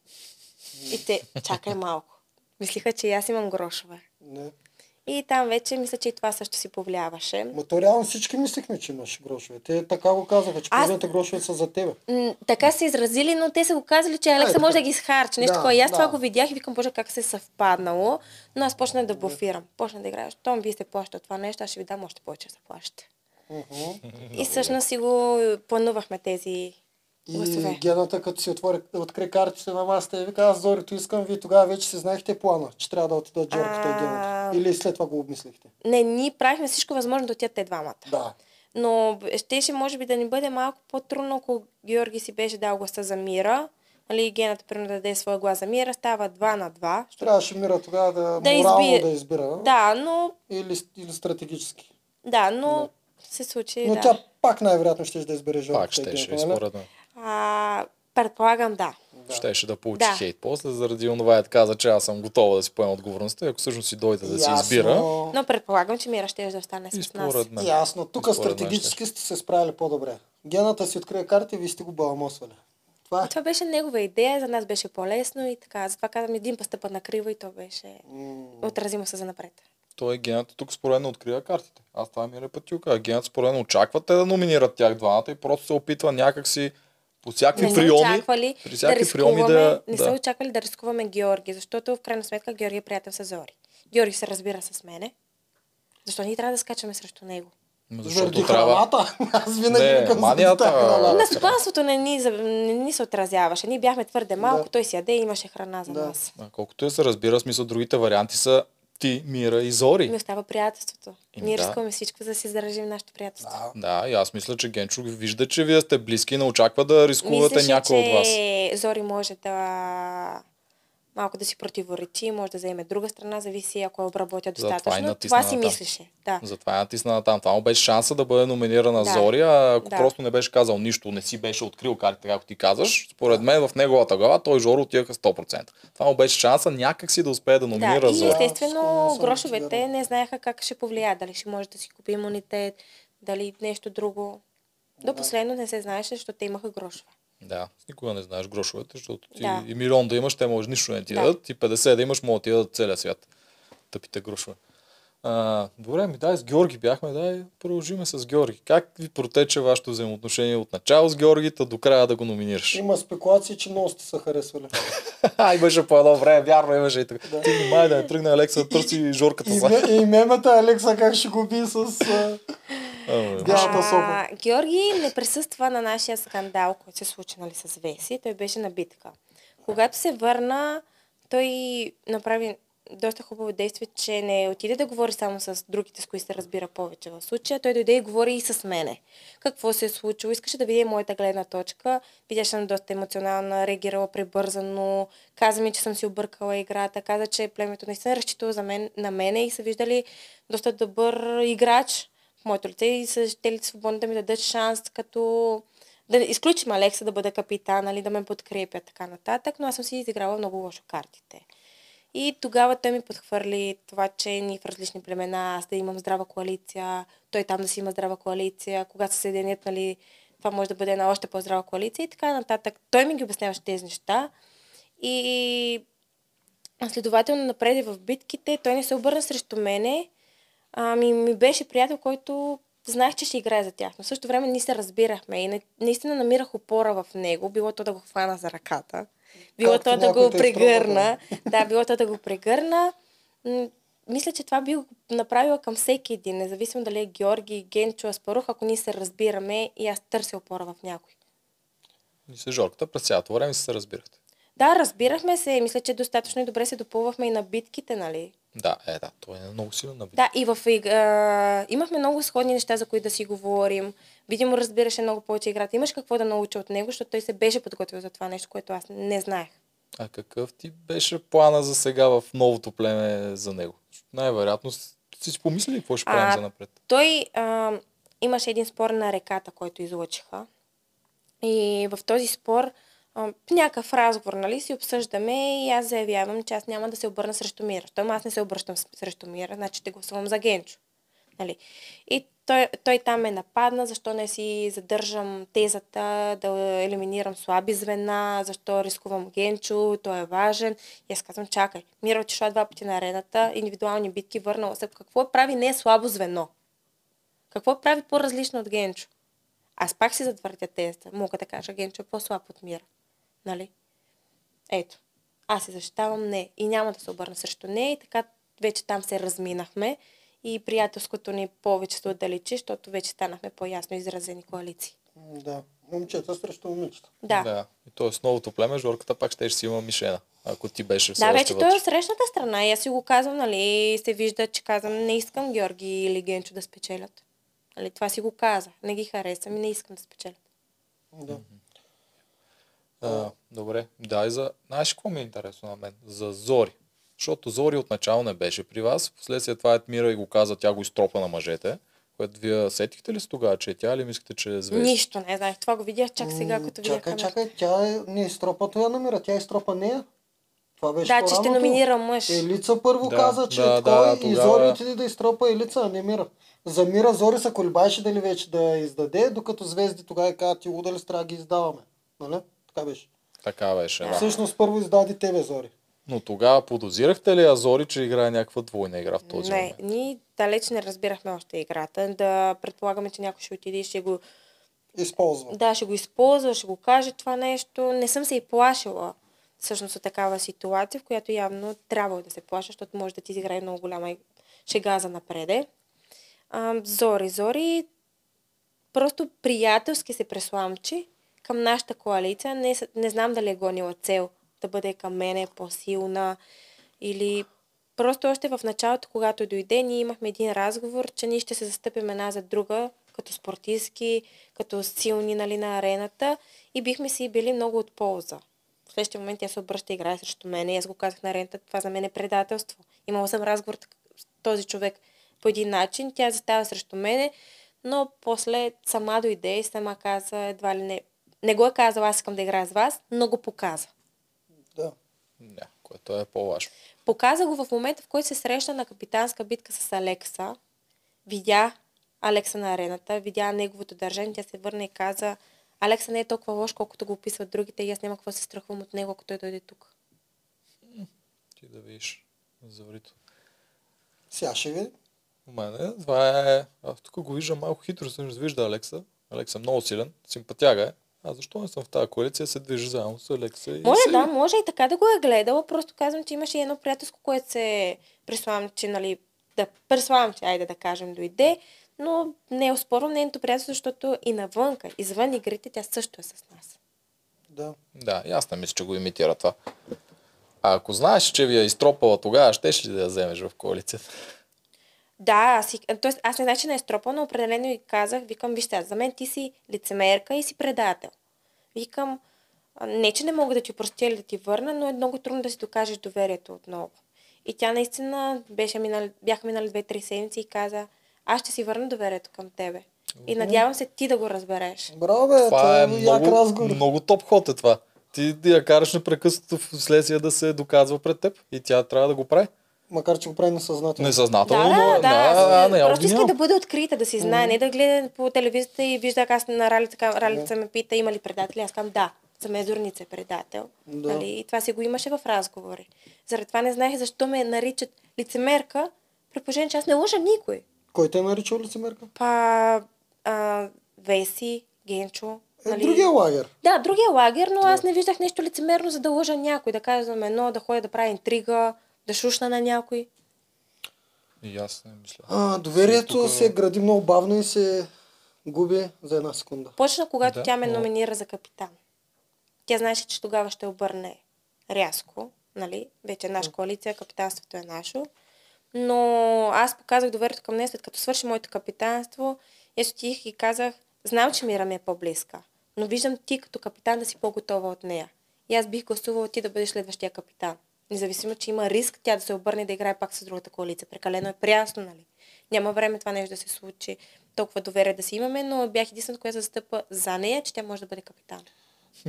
И те, чакай малко. Мислиха, че и аз имам грошове. Не. И там вече мисля, че и това също си повлияваше. Ма то реално всички мислихме, че имаш грошове. Те така го казаха, че половината грошове са за тебе. М, така се изразили, но те са го казали, че Алекса Ай, може да ги изхарчи. Нещо Да, такова. И аз да. това го видях и викам, боже, как се е съвпаднало. Но аз почнах да буфирам. Почнах да играя. Щом вие сте плащали това нещо, аз ще ви дам още повече да плащате. Мгм. И всъщност си го планувахме тези И гласове. гената, като си отвори, откри картите на масата и вика, аз Зорито искам, вие тогава вече си знаехте плана, че трябва да отидат Джорката и А. гената. Или след това го обмислихте. Не, ние правихме всичко възможно да отидат те двамата. Да. Но щеше, може би, да ни бъде малко по-трудно, ако Георги си беше дал гласа за Мира. Нали, гената, примерно, да даде своя глас за Мира, става 2 на 2. защото- Трябваше Мира тогава да, Да морално избие- да избира. Да, но, Или, или стратегически. да, но се случи, Но да. тя пак най-вероятно ще да избере Пак Жорката и ще, ще, според мен. А, предполагам, да. Да. Щеше да получи Да. хейт после, заради онова е каза, че аз съм готова да си поема отговорността. И ако всъщност си дойде да си Ясно. избира, Но предполагам, че Мира ще да остане с нас. мен. Ясно. Тук стратегически сте се справили по-добре. Гената си открие карта и вие сте го баламосвали. Това е. Това беше негова идея, за нас беше по-лесно и така. Затова казвам, един пъстъпа на криво и то беше М, отразимо се за напред. Той е гената тук според мен открива картите. Аз това ми е репетилка. Гената според мен очаква те да номинират тях двамата и просто се опитва някакси по всякакви не очаквали при да всякакви прийоми рискуваме, да... не да. са очаквали да рискуваме Георги, защото в крайна сметка Георги е приятел с Зори. Георги се разбира с мене. Защо ние трябва да скачаме срещу него? Заради Защото трябва... храната. Аз винаги Не, викам манията- храна. На стопанството не ни, не ни се отразяваше. Ние бяхме твърде малко, Да. той си яде и имаше храна за Да. нас. А, Колкото я се разбира, смисъл другите варианти са ти, Мира и Зори. Ми остава приятелството. Еми Ние да. рискуваме всичко, за да си заражим нашето приятелство. Да. Да, и аз мисля, че Генчо вижда, че вие сте близки и не очаква да рискувате Мислеше, някой от вас. че Зори може да малко да си противоречи, може да заеме друга страна, зависи ако я обработя Затова и достатъчно. натисна Това си мислеше. Да. Затова е натисна там. Това му беше шанса да бъде номинирана Да. Зори, а ако Да. просто не беше казал нищо, не си беше открил картите, както ти казваш, според мен в неговата глава той и Жоро отиваха 100%. Това му беше шанса някакси да успее да номинира Да, и Зори. естествено Да, грошовете не знаеха как ще повлияят. Дали ще може да си купи имунитет, дали нещо друго. До последно не се знаеше, защото те имаха грошове. Да, никога не знаеш грошовете, защото ти Да. и милион да имаш, те може нищо не ти Да. дадат, и 50 да имаш, могат да ти дадат целия свят. Тъпите грошове. А, добре, ми дай с Георги бяхме, дай продължиме с Георги. Как ви протече вашето взаимоотношение от начало с Георги, та до края да го номинираш? Има спекулации, че много сте се харесвали. Ай, беше по едно време, вярно имаше и така. Ти внимай да не тръгне Алекса да търси жорката И, за. ме, и мемата Алекса как ще го би с... а, Георги не присъства на нашия скандал, който се случи нали, с Веси. Той беше на битка. Когато се върна, той направи доста хубаво действие, че не отиде да говори само с другите, с които се разбира повече в случая. Той дойде и говори и с мене. Какво се е случило? Искаше да види моята гледна точка. Видя, че съм доста емоционална, реагирала прибързано. Каза ми, че съм си объркала играта. Каза, че племето наистина е разчитало за мен, на мене и са виждали доста добър играч моето лице и са щели свободно да ми дадат шанс като да изключим Алекса да бъде капитан, нали, да ме подкрепя така нататък, но аз съм си изиграла много лошо картите. И тогава той ми подхвърли това, че ни в различни племена, аз да имам здрава коалиция, той там да си има здрава коалиция, когато се съединят, нали, това може да бъде една още по-здрава коалиция и така нататък. Той ми ги обясняваше тези неща и следователно напред в битките, той не се обърна срещу мене, ами ми беше приятел, който знаех, че ще играе за тях. Но в същото време ние се разбирахме и наистина намирах опора в него, било то да го хвана за ръката, било Както то да го прегърна, да, било то да го прегърна. Мисля, че това би го направила към всеки един, независимо дали е Георги, Генчо, Аспарух, ако ние се разбираме и аз търся опора в някой. И с Жорката през цялото време си се разбирахте. Да, разбирахме се. Мисля, че достатъчно и добре се допълвахме и на битките, нали? Да, е, да, той е много силен на битка. Да, и в а, имахме много сходни неща, за които да си говорим. Видимо, разбираше много повече играта. Имаш какво да науча от него, защото той се беше подготвил за това нещо, което аз не знаех. А какъв ти беше плана за сега в новото племе за него? Най-вероятно си си помислили какво ще правим за напред. Той а, имаше един спор на реката, който излъчиха. И в този спор, някакъв разговор, нали, си обсъждаме и аз заявявам, че аз няма да се обърна срещу Мира. Щом аз не се обръщам срещу Мира, значи ще гласувам за Генчо. Нали? И той, той там ме нападна, защо не си задържам тезата да елиминирам слаби звена, защо рискувам Генчо, той е важен. И аз казвам, чакай, Мира отишла два пъти на арената, индивидуални битки, върнала се. Какво прави не е слабо звено? Какво прави по-различно от Генчо? Аз пак си затвърдя тезата. Мога да кажа, Генчо е по-слаб от Мира. Нали? Ето. Аз се защитавам не. И няма да се обърна срещу нея. И така вече там се разминахме. И приятелското ни повече се отдалечи, защото вече станахме по-ясно изразени коалиции. Да. Момчета срещу момичета. Да. да. И т.е. с новото племе Жорката пак ще си има мишена, ако ти беше все Да, вече той е от срещната страна и аз си го казвам, нали, се вижда, че казвам, не искам Георги или Генчо да спечелят. Нали, това си го казах. Не ги харесвам и не искам да спечелят. Да. А, добре, дай за... Знаеш какво ми е интересно на мен? За Зори. Защото Зори отначало не беше при вас, последствие това Етмира и го каза, тя го изтропа на мъжете, което вие сетихте ли с тогава, че е тя или мислите, че е звезда? Нищо не знаех. Това го видях чак сега, М, като видях Чакай, камерата. чакай, тя е, не изтропа това намира, тя изтропа нея. Това беше Да, че ще по-раното. номинира мъж. Елица първо Да, каза, че да, да, той да, и тогава- Зори отиде да изтропа Елица, а не Мира. За Мира Зори се колебаеше дали вече да издаде, докато звезди тогава казват, ти удали трябва да ги издаваме. Нали? Така беше. Така беше, да. Всъщност първо издаде тебе, Зори. Но тогава подозирахте ли Азори, че играе някаква двойна игра в този не, момент? ние далеч не разбирахме още играта. Да предполагаме, че някой ще отиде и ще го, Използва. да, ще го използва, ще го каже това нещо. Не съм се и плашила всъщност от такава ситуация, в която явно трябва да се плаша, защото може да ти изиграе много голяма шега за напреде. А, Зори, Зори просто приятелски се пресламчи към нашата коалиция. Не, не знам дали е гонила цел да бъде към мене по-силна или просто още в началото, когато дойде, ние имахме един разговор, че ние ще се застъпим една за друга, като спортистки, като силни нали, на арената и бихме си били много от полза. В следващия момент тя се обръща и играе срещу мен и аз го казах на арената, това за мен е предателство. Имала съм разговор с този човек по един начин, тя застава срещу мене, но после сама дойде и сама каза, едва ли не, не го е казала, аз искам да играя с вас, но го показа. Да. Не, което е по-важно. Показа го в момента, в който се срещна на капитанска битка с Алекса. Видя Алекса на арената, видя неговото държание, тя се върна и каза, Алекса не е толкова лош, колкото го описват другите и аз няма какво да се страхувам от него, ако той дойде тук. Ти да видиш Зорито. Сега ще видим. У мене това е... Аз тук го виждам малко хитро, съм вижда Алекса. Алекса е много силен, симпатяга е. А защо не съм в тази коалиция, се движи заедно с Алекса и Може се- да, може и така да го е гледала, просто казвам, че имаше едно приятелско, което се приславам, че нали, да приславам, че айде да кажем, дойде, но не оспорвам нейното приятелство, защото и навънка, извън игрите, тя също е с нас. Да. Да, и аз не мисля, че го имитира това. А ако знаеш, че ви е изтропала тогава, щеш ли да я вземеш в коалицията? Да, аз, си, тоест, аз не значи че не е стропа, но определено и казах, викам, вижте, за мен ти си лицемерка и си предател. Викам, не, че не мога да ти простя или да ти върна, но е много трудно да си докажеш доверието отново. И тя наистина беше минали, бяха минали две-три седмици и каза, аз ще си върна доверието към тебе. И надявам се ти да го разбереш. Браво, бе, Това е як много, разговор. много топ ход е това. Ти да я караш непрекъснато в следствие да се доказва пред теб и тя трябва да го прави. Макар, че го прави несъзнателно. Несъзнателно, Да, но да, да. да, не, я просто иска да бъде открита, да си знае, не да гледа по телевизията и вижда как аз на Ралица, Ралица ме пита има ли предатели. Аз казвам да, за мен Зорница е предател. Да. Нали? И това си го имаше в разговори. Заради това не знаех защо ме наричат лицемерка, при положение, че аз не лъжа никой. Кой те е наричал лицемерка? Па, а, Веси, Генчо. Е, нали? другия лагер. Да, другия лагер, но аз не виждах нещо лицемерно, за да лъжа някой, да казвам едно, да ходя да правя интрига, да шушна на някой. И аз не мисля. А, доверието Тук- се гради много бавно и се губи за една секунда. Почна, когато Да, тя ме но- номинира за капитан. Тя знаеше, че тогава ще обърне рязко, нали? Вече е наша коалиция, капитанството е наше. Но аз показах доверието към нея, след като свърши моето капитанство. И аз отих и казах, знам, че Мира ми е по-близка, но виждам ти като капитан да си по-готова от нея. И аз бих гласувала ти да бъдеш следващия капитан. Независимо, че има риск тя да се обърне и да играе пак с другата коалиция. Прекалено е прясно, нали? Няма време това нещо да се случи. Толкова доверие да си имаме, но бях единствената, която застъпа за нея, че тя може да бъде капитан.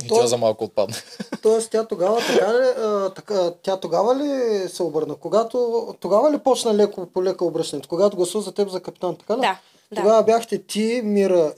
И То- тя за малко отпадна. Тоест тя тогава така ли, а, така, тя тогава ли се обърна? Когато, тогава ли почна леко по лека обръщането? Когато гласува за теб за капитан, така ли? Да, да. Тогава бяхте ти, Мира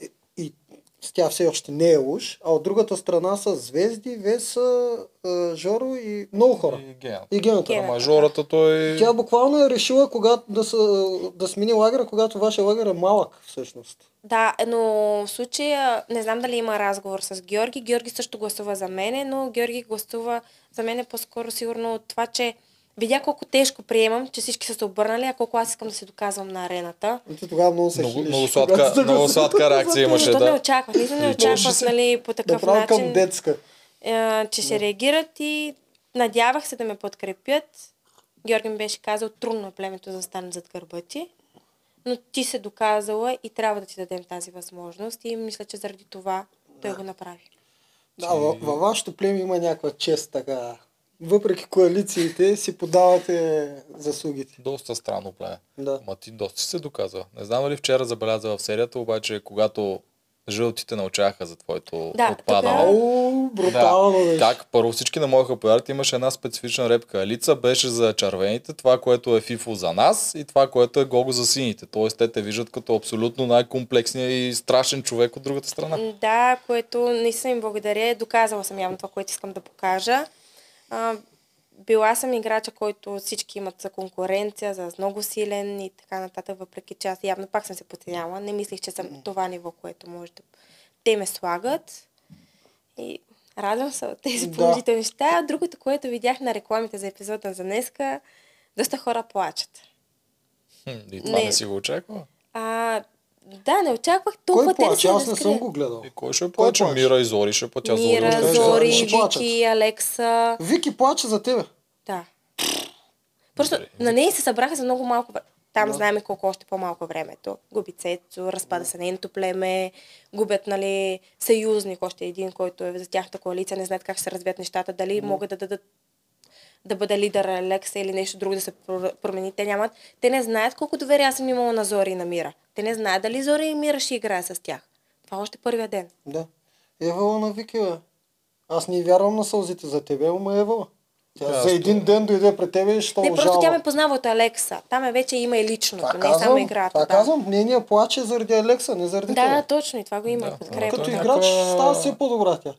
тя все още не е уж, а от другата страна са Звезди, Веса, а, Жоро и много хора. И Гената. И гената. Гена. А мажората той... Тя буквално е решила когато да, са, да смени лагера, когато вашия лагер е малък всъщност. Да, но в случая не знам дали има разговор с Георги. Георги също гласува за мене, но Георги гласува за мен по-скоро сигурно от това, че видя колко тежко приемам, че всички са се обърнали, а колко аз искам да се доказвам на арената. И ти тогава много се Много, хилиш. много, сладка, много сладка реакция имаше, Защото не да. очаквах, наистина не очаквах, се- нали, по такъв Направо към начин, детска. е, че ще реагират и надявах се да ме подкрепят. Георги ми беше казал, трудно е племето да застане зад гърба ти, но ти се доказала и трябва да ти дадем тази възможност и мисля, че заради това той го направи. Да, във, във вашето племе има някаква чест така. Въпреки коалициите си подавате заслугите. Доста странно племе. Да. Ма ти доста си се доказа. Не знам дали вчера забеляза в серията, обаче когато жълтите научаха за твоето Да, отпадане. Ау, брутално Да. беше. Как? Първо всички не можеха да повярват. Имаше една специфична репка. Лица беше за червените, това, което е фифо за нас и това, което е гого за сините. Тоест те те виждат като абсолютно най-комплексния и страшен човек от другата страна. Да, което наистина им благодаря. Доказала съм явно това, което искам да покажа. А, била съм играча, който всички имат за конкуренция, за много силен и така нататък, въпреки че аз явно пак съм се подценяла. Не мислих, че съм това ниво, което може да... Те ме слагат и радвам се от тези Да. положителни неща. Другото, което видях на рекламите за епизода за днеска, доста хора плачат. Хм, И това не, Не. си го очаква. А, да, не очаквах Кой толкова те да плаче? Аз не съм го гледал. И кой ще Кой плаче? Мира и Зори ще. Зори Мира, Зори, ще плачат. Вики, Алекса. Вики плаче за тебе. Да. Просто Добре. на нея се събраха за много малко време. Там Да. знаем колко още по-малко времето. Губи Цецо, разпада се нейното племе, губят нали, съюзник, още един, който е за тяхната коалиция, не знаят как ще се развият нещата, дали могат да дадат да бъде лидер Алекса или нещо друго да се про- промени. Те нямат. Те не знаят колко доверие аз съм имала на Зори и на Мира. Те не знаят дали Зори и Мира ще играе с тях. Това е още първия ден. Да. Евала на Вики, бе. Аз не вярвам на сълзите за тебе, ама Евала. Тя Да, за един то- ден дойде при тебе и ще Не, просто жалва. тя ме познава от Алекса. Там е вече има и личното, Това не е само казвам, играта. това да. казвам. Нейния плаче заради Алекса, не заради Да, да, тебе. точно и това го има. Да, Да, подкрепа. Като играч някаква- става все по-добра тя.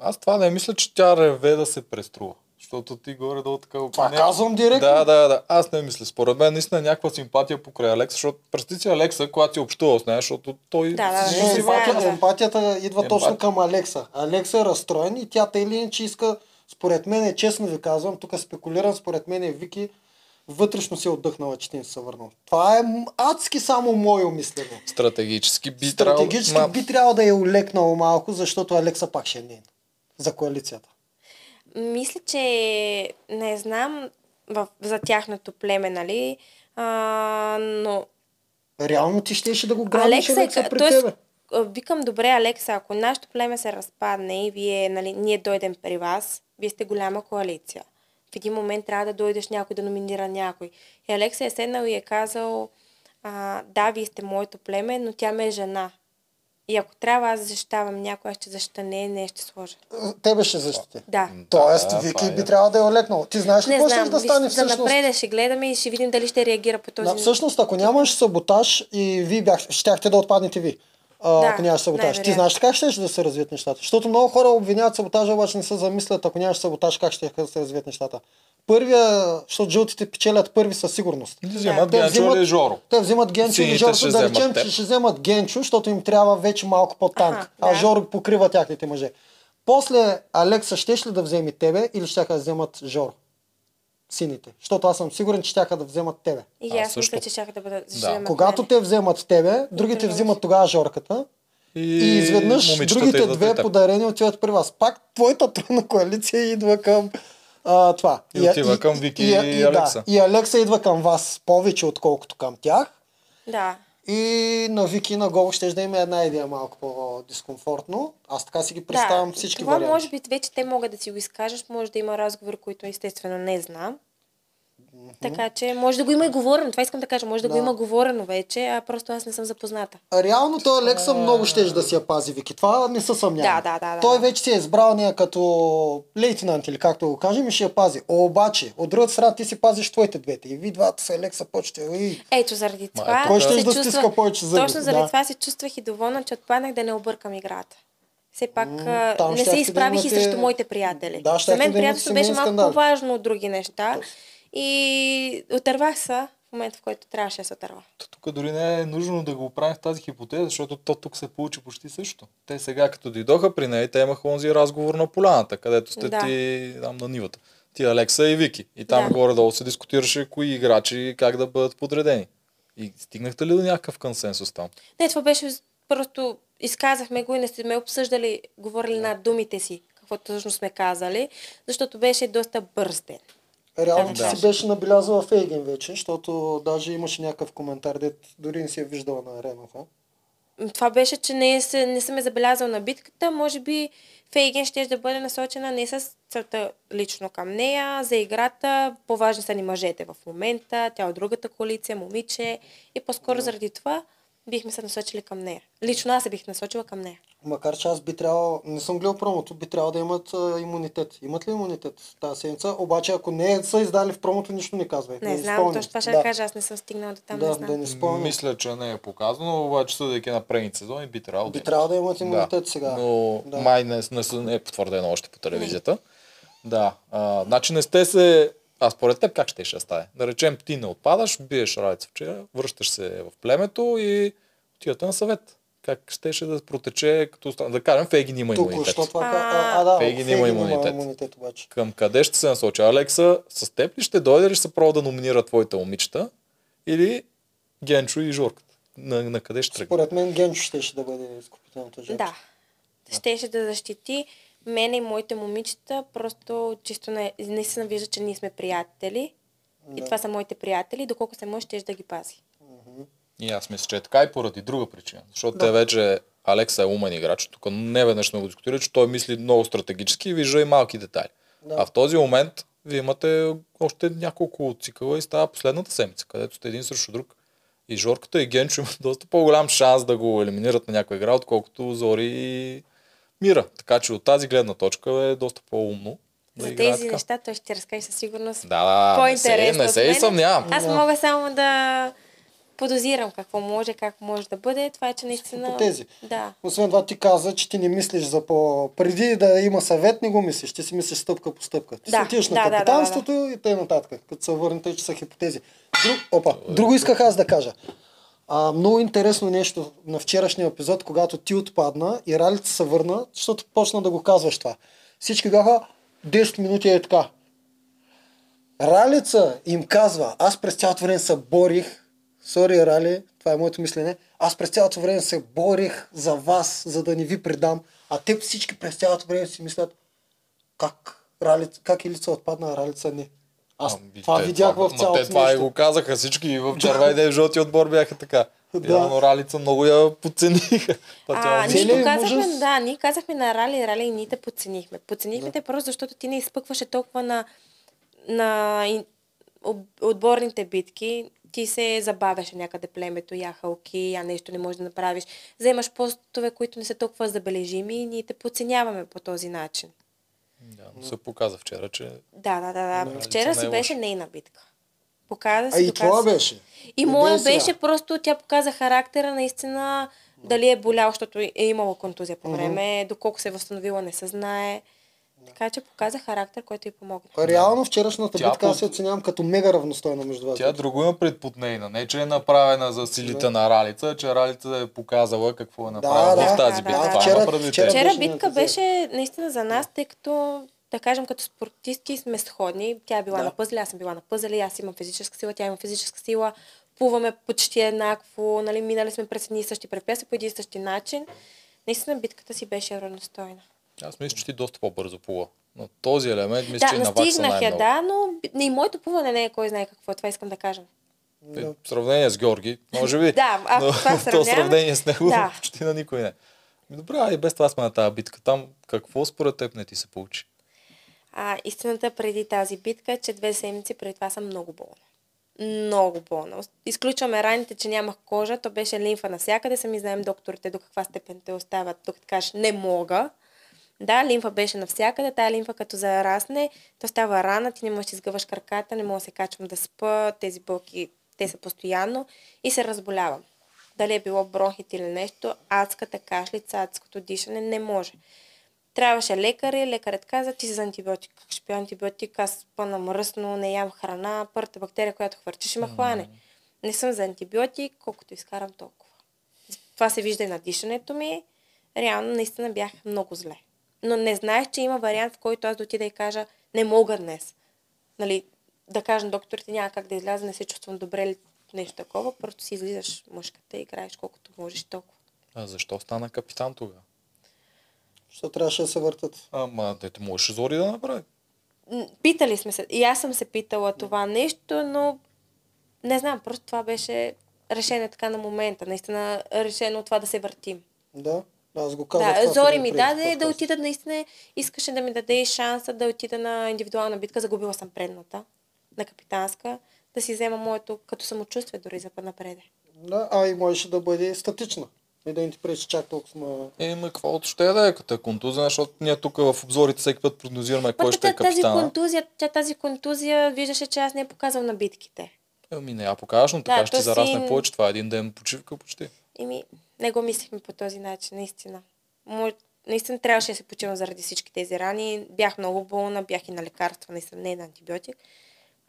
Аз това не мисля, че тя реве да се преструва. Защото ти горе-долу така Това не- казвам директно. Да, да, да. Аз не мисля. Според мен наистина е някаква симпатия покрай Алекса, защото представи си Алекса, когато си общувал с нея, защото той... Да, да, си- да, Не, се емпатията, заедно. емпатията идва Емпат- точно към Алекса. Алекса е разстроен и тя тъй или иначе иска, според мен е честно ви казвам, тук спекулирам, според мен е Вики вътрешно си е отдъхнала, че ти не се върнал. Това е адски само мое мислене. Стратегически би трябвало... Стратегически Ма- би трябвало да е улекнало малко, защото Алекса пак ще е нейн. За коалицията. Мисля, че не знам в, за тяхното племе, нали? А, но Реално ти щеше да го грабиш Алекса, е, при тоест, тебе. викам, добре, Алекса, ако нашето племе се разпадне и вие, нали, ние дойдем при вас, вие сте голяма коалиция. В един момент трябва да дойдеш някой да номинира някой. И Алекса е седнал и е казал, а, да, вие сте моето племе, но тя ме е жена. И ако трябва аз да защитавам някой, аз ще защита не, не ще сложа. Тебе ще защити. Да. Тоест, Да, Вики е. би трябвало да е олекнал. Ти знаеш ли Не какво ще знам, да стане виж, всъщност? напред ще гледаме и ще видим дали ще реагира по този Да, всъщност, ако нямаш саботаж и ви бях, щяхте да отпаднете ви. А, Да, ако нямаш саботаж. Ти знаеш как ще да се развият нещата? Защото много хора обвиняват саботажа, обаче не се замислят, ако нямаш саботаж, как ще да се развият нещата. Първия, защото жълтите печелят първи със сигурност. Да вземат Те Генчо взимат- или Жоро. Те взимат Генчо или ще да речем, че ще вземат Генчо, защото им трябва вече малко по-танк. Аха, а да. Жоро покрива тяхните мъже. После Алекса щеш ли да вземе тебе или ще да вземат Жоро? Сините. Защото аз съм сигурен, че щяха да вземат тебе. И аз също. мисля, че чака да бъдат Да. Когато те вземат тебе, другите взимат тогава Жорката И, и изведнъж другите две при теб. подарени отиват при вас. Пак твоята трудна коалиция идва към а, това. И отива към Вики и и, Алекса. Да, и Алекса идва към вас повече, отколкото към тях. Да. И на Вики и на Гого ще да има една идея малко по-дискомфортно. Аз така си ги представям да, всички това варианти. може би вече те могат да си го изкажат, може да има разговори, които естествено не знам. Така че може да го има и говорено. Това искам да кажа. Може да, Да. го има говорено вече, а просто аз не съм запозната. Реално той Алекса много ще да си я пази Вики. Това не се съмнявам. Да, да, да, да. Той вече си е избрал нея като лейтенант или както го кажем и ще я пази. Обаче, от другата страна ти си пазиш твоите двете. И ви двата с Алекса почте. И... Ето заради това. е, Кой се да стиска чувствах- повече зъби? Точно заради Да. това се чувствах и доволна, че отпаднах да не объркам играта. Все пак там не се да изправих и имате- срещу моите приятели. Да, За мен да приятелството беше малко скандал. по-важно от други неща. И отървах се в момента, в който трябваше да се отърва. Тук дори не е нужно да го правим в тази хипотеза, защото то тук се получи почти също. Те сега като дойдоха при нея, те имаха онзи разговор на поляната, където сте Да. ти там на нивата. Ти Алекса и Вики. И там Да. горе-долу се дискутираше кои играчи как да бъдат подредени. И стигнахте ли до някакъв консенсус там? Не, това беше просто изказахме го и не сме обсъждали, говорили над думите си, какво точно сме казали, защото беше доста бърз ден. Реално Да. си беше набелязала Фейген вече, защото даже имаше някакъв коментар, дет дори не си е виждала на арената. Това беше, че не, се, не съм е забелязал на битката. Може би Фейген ще да бъде насочена не с целта лично към нея, за играта. По-важни са ни мъжете в момента. Тя от другата коалиция, момиче. И по-скоро заради това бихме се насочили към нея. Лично аз се бих насочила към нея. Макар че аз би трябвало, не съм гледал промото, би трябвало да имат а, имунитет. Имат ли имунитет тази седмица? Обаче ако не са издали в промото, нищо не казвай. Не, да знам, спомням. точно това ще да. да. кажа. Аз не съм стигнала до там, да, не знам. да не спомням. Мисля, че не е показано, обаче съдейки на предните сезони би трябвало да Би трябвало да имат имунитет сега. Но Да. май не, не, не е потвърдено още по телевизията. Да. А, значи не сте се... А според теб как ще ще стане? Да речем, ти не отпадаш, биеш райца вчера, връщаш се в племето и отивате на съвет. Как щеше да протече, като? Да кажем, Фейгин има Тук, имунитет. що това... А, А, а, да, Фейгин има имунитет. имунитет обаче. Към къде ще се насочи? Алекса, с теб ли ще дойде ли ще се пробва да номинира твоите момичета? Или Генчо и Жорката? На, на къде ще тръгне? Според мен Генчо щеше да бъде изкупителната жертва. Да. Щеше да защити мене и моите момичета, просто чисто не, наистина вижда, че ние сме приятели. И Да. това са моите приятели. Доколко се може, ще да ги пази. И аз мисля, че е така и поради друга причина. Защото Да. те вече, Алекса е умен играч, тук не веднъж сме го дискутирали, че той мисли много стратегически и вижда и малки детайли. Да. А в този момент вие имате още няколко цикъла и става последната седмица, където сте един срещу друг. И Жорката и Генчо имат доста по-голям шанс да го елиминират на някоя игра, отколкото Зори и Мира. Така че от тази гледна точка е доста по-умно. Да За тези така. неща той ще ти разкаже със сигурност Да, да, не се, по-интересно не се и съмнявам. Аз Да. мога само да подозирам какво може, как може да бъде. Това е, че наистина... хипотези. Да. Освен това ти каза, че ти не мислиш за по... Преди да има съвет, не го мислиш. Ти си мислиш стъпка по стъпка. Ти Да, си отиваш да, на да, да, капитанството и те нататък. Като се върнете, че са хипотези. Друг... Опа, друго исках аз да кажа. А, много интересно нещо на вчерашния епизод, когато ти отпадна и Ралица се върна, защото почна да го казваш това. Всички бяха 10 минути е така. Ралица им казва, аз през цялото време се борих, сори Рали, това е моето мислене, аз през цялото време се борих за вас, за да не ви предам, а те всички през цялото време си мислят, как, Ралица, как Илица отпадна, а Ралица не. Аз Ами, това те видях това- в ма цялото Те това и нещо. го казаха всички и в червения и в жълти отбор бяха така. Да. Явно Ралица много я подцениха. Това А, ние Целият казахме, ужас. да, ние казахме на Рали, Рали и ние те подценихме. Подценихме те просто защото ти не изпъкваше толкова на, на ин- об- отборните битки. ти се забавяше някъде племето, я халки, я нещо не можеш да направиш. Вземаш постове, които не са толкова забележими и ние те подценяваме по този начин. Да, но се показа вчера, че Да, да, да. да. Да. Вчера си е беше нейна битка. Показа А си, и си. беше. И моя сега. беше просто, тя показа характера наистина, дали е болял, защото е имала контузия по време, доколко се е възстановила, не се знае. Така че показа характер, който й помогна. Реално вчерашната Тя битка аз под- се оценявам като мега равностойна между вас. тя друго има пред нейна. Не, че е направена за силите на Ралица, че Ралица е показала какво е направила да, в тази да, битка. да. Това Вчера- има предвид. вчера-. Вчера беше битка беше наистина за нас, тъй като, да кажем, като спортистки сме сходни. Тя е била Да. на пъзели, аз съм била на пъзели, аз имам физическа сила, тя има физическа сила. Плуваме почти еднакво, нали, минали сме през едни и същи препятствия по един и същи начин. Наистина битката си беше равностойна. Аз мисля, че ти доста по-бързо плува. Но този елемент мисля, че Да, на Вакса настигнах я, най-много. да, но и моето плуване не е кой знае какво. Това искам да кажа. В сравнение с Георги, може би. Да, ако но това в сравняваме- то сравнение с него Да. почти на никой не. Добре, и без това сме на тази битка. Там какво според теб не ти се получи? А, истината преди тази битка е, че две седмици преди това съм много болна. Много болна. Изключваме раните, че нямах кожа, то беше лимфа навсякъде. Сами знаем докторите до каква степен те оставят, докато кажеш не мога. Да, лимфа беше навсякъде. Тая лимфа като зарасне, то става рана, ти не можеш да изгъваш краката, не мога да се качвам да спа, тези болки, те са постоянно и се разболявам. Дали е било бронхит или нещо, адската кашлица, адското дишане, не може. Трябваше лекари, лекарят каза, ти си за антибиотик. Как ще пия антибиотик? Аз спъна мръсно, не ям храна, първата бактерия, която хвърчи, ще ме хване. Не съм за антибиотик, колкото изкарам толкова. Това се вижда и на дишането ми. Реално, наистина бях много зле. Но не знаех, че има вариант, в който аз да отида и кажа, не мога днес. Нали, да кажа на докторите, няма как да изляза, не се чувствам добре или нещо такова. Просто си излизаш мъжката и играеш колкото можеш толкова. А защо стана капитан тогава? Защо трябваше да се въртат? Ама, дете можеше Зори да направи. Питали сме се. И аз съм се питала това нещо, но не знам, просто това беше решение така на момента. Наистина решено това да се въртим. Да, аз го казах. Да, това Зори ми даде да подкаст. отида наистина, искаше да ми даде и шанса да отида на индивидуална битка. Загубила съм предната, на капитанска, да си взема моето като самочувствие дори за напреде. Да, а и можеше да бъде статична. И да не ти пречи чак толкова. Е, ма какво ще е да е като е контузия, защото ние тук в обзорите всеки път прогнозираме кой ще е тя- тази капитана. контузия, тя тази контузия виждаше, че аз не е показал на битките. Еми не я покажеш, но така Да, ще ти то зарасне си- повече. Това е един ден почивка почти. Еми, не го мислихме по този начин, наистина. Мо, наистина трябваше да се почивам заради всички тези рани. Бях много болна, бях и на лекарства, наистина не на антибиотик.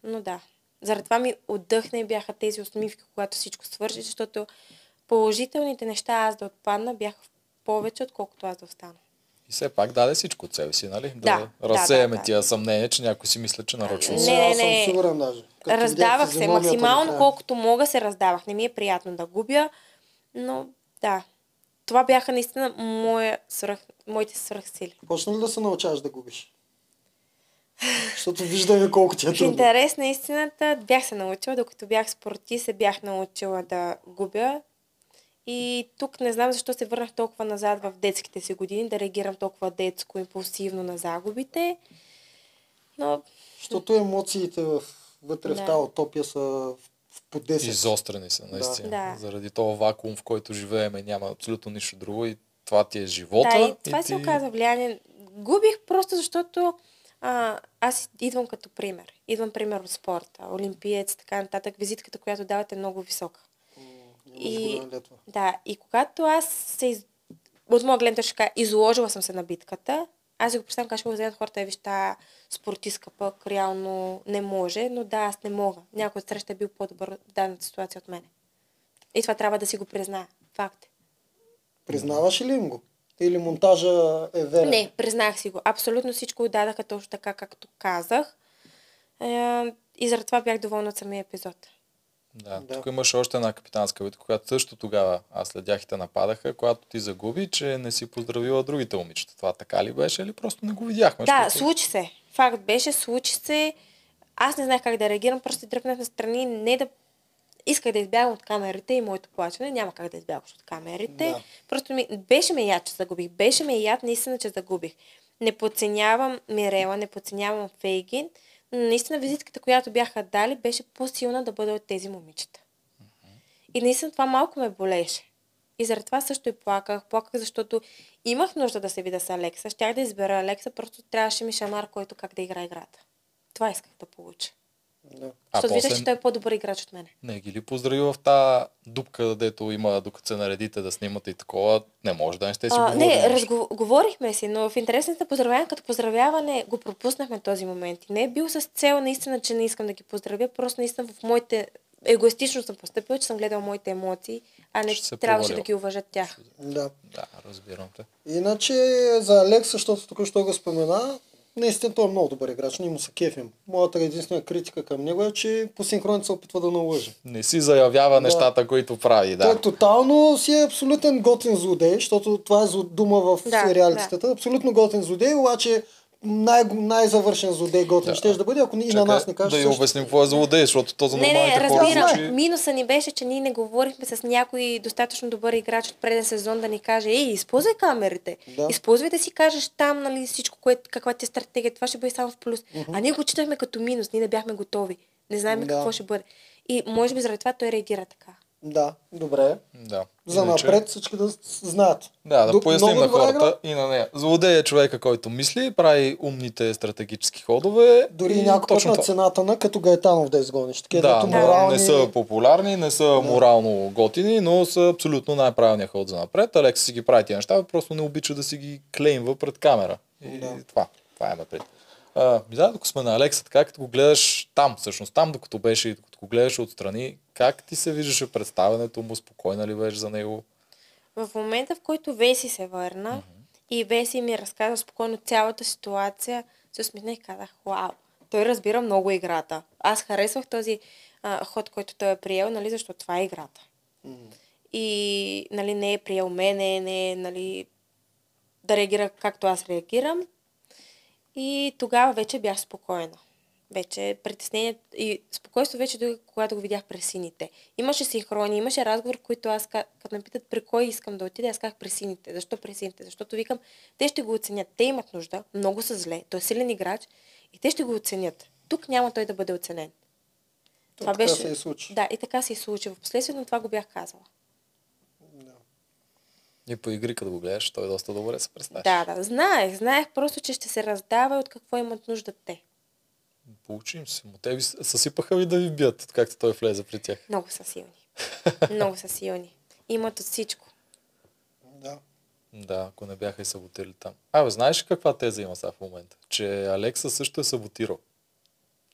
Но да, заради това ми отдъхна и бяха тези усмивки, когато всичко свърши, защото положителните неща аз да отпадна бяха повече, отколкото аз да остана. И все пак даде всичко от себе си, нали? Да, да, разсеяме да, да. тия съмнения, че някой си мисля, че нарочно Не, се- не, аз съм не. сигурен даже. Като Раздавах се максимално, колкото мога се раздавах. Не ми е приятно да губя, но да. Това бяха наистина моя свръх, моите свръхсили. Почна ли да се научаваш да губиш? Защото виждаме колко ти е В трудно. интерес на истината бях се научила, докато бях спорти, се бях научила да губя. И тук не знам защо се върнах толкова назад в детските си години, да реагирам толкова детско, импулсивно на загубите. Но Защото емоциите в, вътре в Да. тази утопия са в, в по 10. Изострени са, наистина. Да. Заради този вакуум, в който живееме, няма абсолютно нищо друго и това ти е живота. да, и това и се ти... оказа влияние. Губих просто защото а, аз идвам като пример. Идвам пример от спорта, олимпиец, така нататък. Визитката, която давате е много висока. И-. Да, и когато аз се из... от моя гледна точка изложила съм се на битката, аз си го представям как ще го вземат хората, е виж, тая спортистка пък реално не може, но да, аз не мога. Някой от среща е бил по-добър в дадената ситуация от мене. И това трябва да си го призная. Факт. е. Признаваш ли им го? Или монтажа е верен? Не, признах си го. Абсолютно всичко отдадаха точно така, както казах. Е, и заради това бях доволна от самия епизод. Да, Да. тук имаше още една капитанска битка, която също тогава аз следях и те нападаха, когато ти загуби, че не си поздравила другите момичета. Това така ли беше или просто не го видяхме? Да, защото- случи се. Факт беше, случи се. Аз не знаех как да реагирам, просто дръпнах настрани, не да... Исках да избягам от камерите и моето плачене. Няма как да избягаш от камерите. Да. Просто ми... беше ме яд, че загубих. Беше ме яд наистина, че загубих. Не подценявам Мирела, не подценявам Фейгин, наистина визитката, която бяха дали, беше по-силна да бъде от тези момичета. И наистина това малко ме болеше. И заради това също и плаках. Плаках, защото имах нужда да се видя с Алекса. Щях да избера Алекса, просто трябваше ми шамар, който как да играе играта. Това исках да получа. Да. Защото после че той е по-добър играч от мене. не ги ли поздрави в тази дупка, дето има, докато се наредите да снимате и такова, не може да не сте си А, говорили. не, нещо. разго... говорихме си, но в интересните поздравяване, като поздравяване, го пропуснахме този момент. И не е бил с цел наистина, че не искам да ги поздравя, просто наистина в моите... Егоистично съм поступила, че съм гледала моите емоции, а не Ще се трябваше да ги уважат тях. Да. Да, разбирам те. Иначе за Алекс, защото току-що го спомена, наистина той е много добър играч, ние му се кефим. Моята единствена критика към него е, че по синхроните се опитва да налъжи. Не си заявява Да. нещата, които прави, Да. Той да. тотално си е абсолютен готин злодей, защото това е дума в Да, сериалистата. Абсолютно готин злодей, обаче най- най-завършен злодей готин Да. ще да бъде, ако и на нас не кажеш. да я също. обясним какво е злодей, защото то за Не, не, нормалните хора разбирам. звучи... Минуса ни беше, че ние не говорихме с някой достатъчно добър играч от преден сезон да ни каже, ей, използвай камерите. Да. Използвай да си кажеш там, нали, всичко, което, каква ти е стратегия. Това ще бъде само в плюс. А ние го читахме като минус. Ние не бяхме готови. Не знаем Да. какво ще бъде. И може би заради това той реагира така. Да, добре. Да. За Иначе- напред всички да знаят. Да, да Дуп- поясним на хората игра. и на нея. Злодей е човека, който мисли, прави умните стратегически ходове. Дори и някой път на цената на като Гайтанов да изгониш. Такива Да, но морални... не са популярни, не са морално готини, но са абсолютно най-правилният ход за напред. Алекс си ги прави тия неща, просто не обича да си ги клеймва пред камера. И Да. това, това е напред. А, ми да, докато сме на Алекса, така като го гледаш там, всъщност там, докато беше и докато го гледаш отстрани, как ти се виждаше представянето му, спокойна ли беше за него? В момента, в който Веси се върна и Веси ми разказа спокойно цялата ситуация, се усмихнах и казах, вау, той разбира много играта. Аз харесвах този а, ход, който той е приел, нали, защото това е играта. И нали, не е приел мене, не е нали, да реагира както аз реагирам. И тогава вече бях спокойна. Вече притеснение и спокойство вече дойде, когато го видях през сините. Имаше синхрони, имаше разговор, в който аз, ка- като ме питат при кой искам да отида, аз казах през сините. Защо през сините? Защото викам, те ще го оценят. Те имат нужда, много са зле, той е силен играч и те ще го оценят. Тук няма той да бъде оценен. То така се и случи. Да, и така се и случи. В последствие на това го бях казала. И по игри, като го гледаш, той доста добре се представя. Да, да, знаех. Знаех просто, че ще се раздава и от какво имат нужда те. Получи им се. Му те ви съсипаха ви да ви бият, както той влезе при тях. Много са силни. Много са силни. Имат от всичко. Да. Да, ако не бяха и саботирали там. Абе, знаеш ли каква теза има сега в момента? Че Алекса също е саботирал.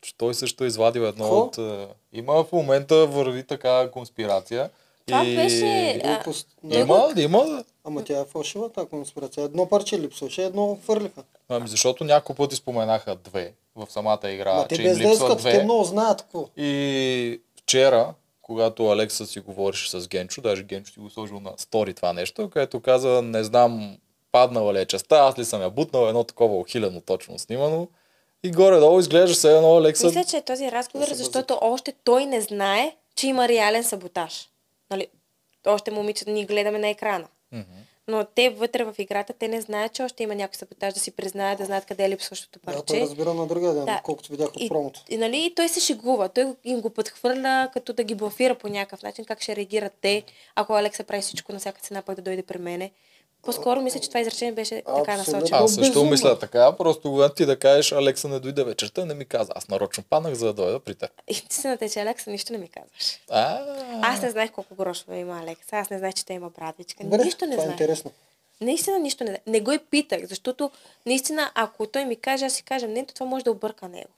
Че той също е извадил едно Какво? от... е, Има в момента върви така конспирация. Това и... беше, а. Да. Има, има. Ама тя е фалшива, тази конспирация. Едно парче липсваше, едно хвърлиха. Ами защото няколко пъти споменаха две в самата игра, Ма че им да липсват искат, те две. много знаят какво. И вчера, когато Алекса си говореше с Генчо, даже Генчо си го сложил на стори това нещо, където каза, не знам, паднала ли е частта, аз ли съм я бутнал, едно такова ухилено точно снимано. И горе-долу изглежда се едно Алекса... Мисля, че е този разговор, се защото още той не знае, че има реален саботаж. Нали? Още момичета ни гледаме на екрана. Мгм. Но те вътре в играта, те не знаят, че още има някой саботаж да си признаят, да знаят къде е липсващото Да, той парче. разбира на другия ден, Да. колкото видях от И, промото. и, нали, и той се шегува. Той им го подхвърля, като да ги блафира по някакъв начин, как ще реагират те, ако Алекса прави всичко на всяка цена, пък да дойде при мене. По-скоро мисля, че това изречение беше така насочено. Аз също Безумно. мисля така, просто когато ти да кажеш, Алекса не дойде вечерта, не ми каза. Аз нарочно паднах, за да дойда при теб. Истината е, че Алекса нищо не ми казваш. А, Аз не знаех колко грошове има Алекса. Аз не знаех, че той има братичка. Добре, нищо не е знаех. интересно. Наистина нищо не. Не го и питах, защото наистина, ако той ми каже, аз си кажа, не, то това може да обърка него.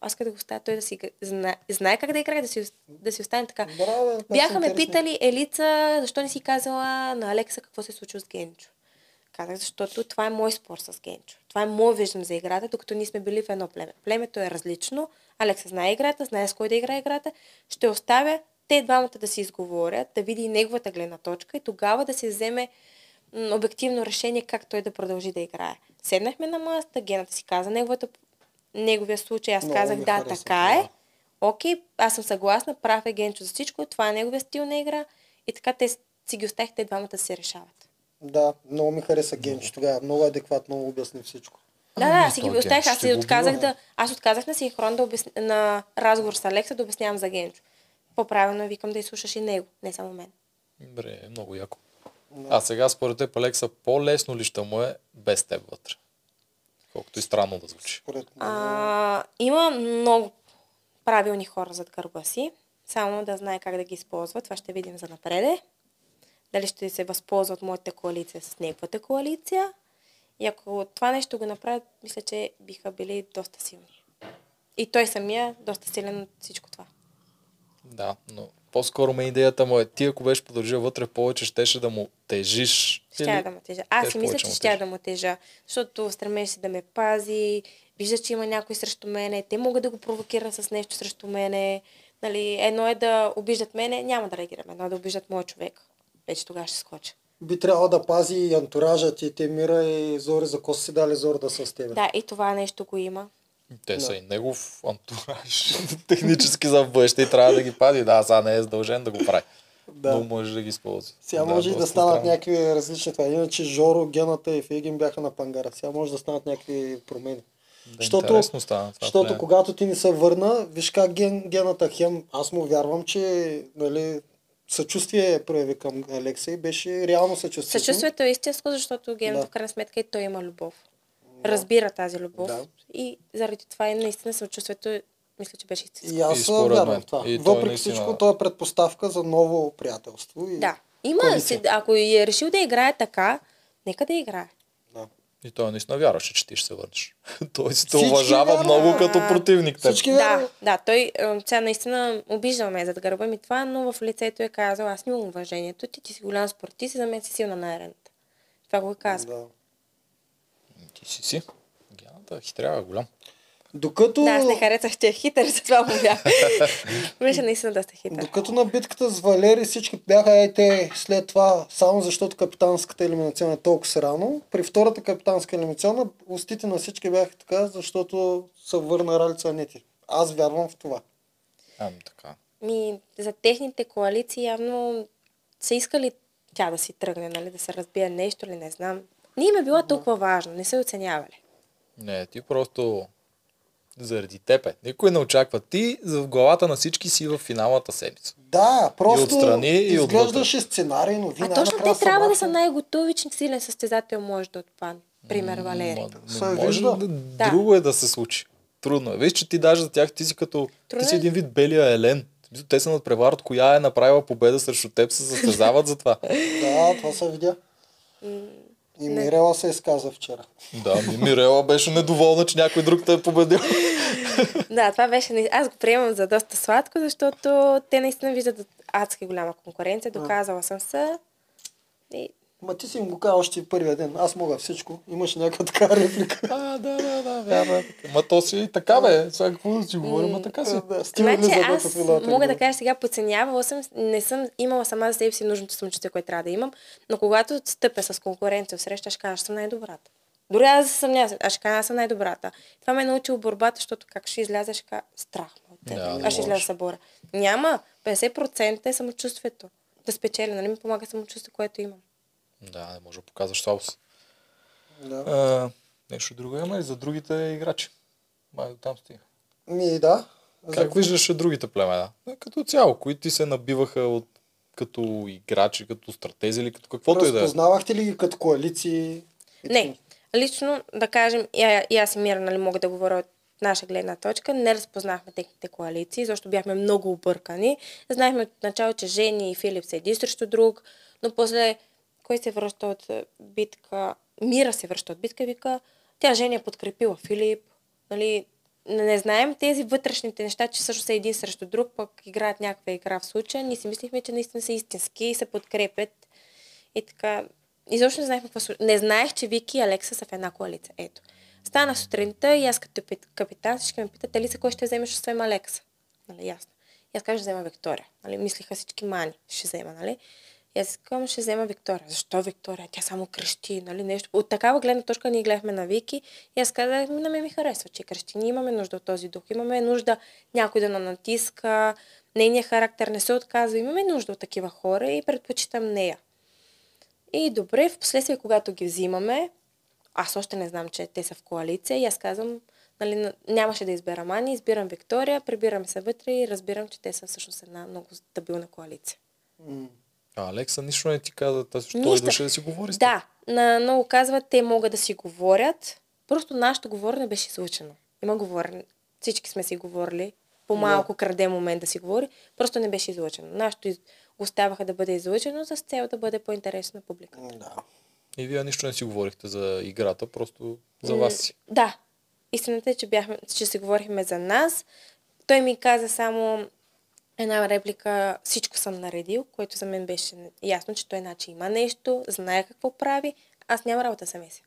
Аз като да го оставя той да си знае, знае как да играе, да си, да си остане така. Браво, бе, това Бяха ме интересни. питали, Елица, защо не си казала на Алекса какво се случва с Генчо. Казах, защото това е мой спор с Генчо. Това е мой виждам за играта, докато ние сме били в едно племе. Племето е различно. Алекса знае играта, знае с кой да играе играта. Ще оставя те двамата да си изговорят, да види и неговата гледна точка и тогава да се вземе м, обективно решение как той да продължи да играе. Седнахме на масата, Гената си каза неговата, неговия случай, аз Много казах ми да, хареса така е. Окей, аз съм съгласна, прав е Генчо за всичко, това е неговия стил на игра и така те си ги оставих те двамата да се решават. Да, много ми хареса Генчо тогава. Много адекватно обясни всичко. Да, да, аз си ги оставих, аз си отказах да... Аз отказах на синхрон да обясня, на разговор с Алекса да обяснявам за Генчо. По-правилно е, викам да изслушаш и него, не само мен. Добре, много яко. А сега според теб, Алекса, по-лесно ли ще му е без теб вътре? Колкото и странно да звучи. Според. А, има много правилни хора зад гърба си, само да знае как да ги използва. Това ще видим за напреде. Дали ще се възползват моята коалиция с неговата коалиция. И ако това нещо го направят, мисля, че биха били доста силни. И той самия доста силен от всичко това. Да, но по-скоро ме идеята му е, ти ако беше продължил вътре повече, щеше да му тежиш. Ще Или- да му тежа. Аз си мисля, че ще да му тежа, защото стремеше се да ме пази, вижда, че има някой срещу мене, те могат да го провокират с нещо срещу мене. Нали, едно е да обиждат мене, няма да реагирам. Едно е да обиждат моя човек. Вече тогава ще скоча. Би трябвало да пази и антуражът и Темира и Зори, за са си дали Зор да са с теб. Да, и това нещо го има. Те са и негов антураж. Технически за бъдеще и трябва да ги пази. Да, сега не е задължен да го прави. Да. Но може да ги използва. Сега може и да станат странно. някакви различни това. Иначе Жоро, Гената и Фейгин бяха на пангара. Сега може да станат някакви промени. Да, Защото- интересно стана това. Защото когато ти не се върна, виж как ген, Гената Хем, аз му вярвам, че нали, съчувствие прояви към Алексей, беше реално съчувствие. Съчувствието е истинско, защото Геното Да. в крайна сметка и той има любов. Разбира тази любов. Да. И заради това и наистина съчувствието мисля, че беше истинско. И аз вярвам в това. И Въпреки наистина- всичко, то е предпоставка за ново приятелство. И... Да. Има, си, ако е решил да играе така, нека да играе. И той наистина вярваше, че ти ще се върнеш. той си те Всички уважава вярват. много като противник. Теб. Всички Да, да, той е, сега наистина обиждал ме зад гърба ми това, но в лицето е казал, аз нямам уважението ти, ти си голям спортист и за мен си силна на арената. Това го казва. Да. Ти си си. Гената хитрява голям. Докато, Да, аз не харесах, че е хитър, затова му бях. Беше наистина доста хитър. докато на битката с Валери всички бяха те след това, само защото капитанската елиминационна е толкова рано, при втората капитанска елиминационна устите на всички бяха така, защото се върна Ралица Нети. Аз вярвам в това. Ами така. Ми, за техните коалиции явно са искали тя да си тръгне, нали, да се разбие нещо или не знам. Не им е било толкова важно, не се оценявали. Не, ти просто заради теб е. Никой не очаква. Ти в главата на всички си в финалната седмица. Да, просто отстрани, и отвътре. изглеждаше сценарий, но вие А точно те трябва да са най-готови, че силен състезател може да отпадне. Пример Валери. Може да, Да. друго е да се случи. Трудно е. Виж, че ти даже за тях ти си като... Трудно ти си е. един вид белия елен. Те се надпреварват, коя е направила победа срещу теб, се състезават за това. Да, това се видя. И Мирела се изказа вчера. Да, ми Мирела беше недоволна, че някой друг те е победил. Да, това беше. Аз го приемам за доста сладко, защото те наистина виждат адски голяма конкуренция. Доказала съм се. И Ма ти си им го каза още първия ден. Аз мога всичко. Имаш някаква така реплика. А, да, да, да, вярно. е. Ма то си и така, бе. Сега какво да си говорим, ма така си. Да, стига Значи аз мога да кажа сега, подценявала съм, не съм имала сама за себе си нужното самочувствие, което трябва да имам, но когато стъпя с конкуренция в среща, ще кажа, аз съм най-добрата. Дори аз да се съмнявам, аз ще кажа, аз съм най-добрата. Това ме е научило борбата, защото как ще изляза, ще кажа, страх ме от теб. Аз ще изляза се боря. Няма. 50% е самочувствието. Да спечеля, нали ми помага самочувствие, което имам. Да, не може да показваш слабост. Да. А, нещо друго има и за другите играчи. Май до там стига. Ми, да. Как виждаш другите племена? Като цяло, кои ти се набиваха от като играчи, като стратези или като каквото и да е. Разпознавахте ли ги като коалиции? Не. Лично, да кажем, и, аз и Мира, нали, мога да говоря от наша гледна точка, не разпознахме техните коалиции, защото бяхме много объркани. Знаехме от начало, че Жени и Филип са един срещу друг, но после кой се връща от е, битка? Мира се връща от битка вика, тя Жени е подкрепила Филип. Нали, не, знаем тези вътрешните неща, че също са един срещу друг, пък играят някаква игра в случая. Ние си мислихме, че наистина са истински и се подкрепят. И така, изобщо не знаех какво. Не знаех, че Вики и Алекса са в една коалиция. Ето. Стана сутринта и аз като пит- капитан всички ме питат, дали се кой ще вземеш освен Алекса. Нали, ясно. И аз ще взема Виктория. Нали, мислиха всички мани, ще взема, нали? И аз казвам, ще взема Виктория. Защо Виктория? Тя само крещи, нали, нещо. От такава гледна точка ние гледахме на Вики и аз казах, на мен ми харесва, че крещи. Ние имаме нужда от този дух. Имаме нужда някой да на натиска, нейният характер не се отказва. Имаме нужда от такива хора и предпочитам нея. И добре, в последствие, когато ги взимаме, аз още не знам, че те са в коалиция и аз казвам, нали, нямаше да изберам Ани, избирам Виктория, прибирам се вътре и разбирам, че те са всъщност една много стабилна коалиция. М. А Алекса нищо не ти каза, тази що Нищо. идваше да си говори с. Да, на много казват, те могат да си говорят. Просто нашето говорене беше излъчено. Има говорене. Всички сме си говорили. По-малко краде момент да си говори. Просто не беше излъчено. Нашето из... оставаха да бъде излъчено с цел да бъде по-интересно на публика. Да. И вие нищо не си говорихте за играта, просто за вас си. Да. Истината е, че, бяхме, че си говорихме за нас. Той ми каза само една реплика, всичко съм наредил, което за мен беше ясно, че той значи има нещо, знае какво прави. Аз нямам работа да се меся.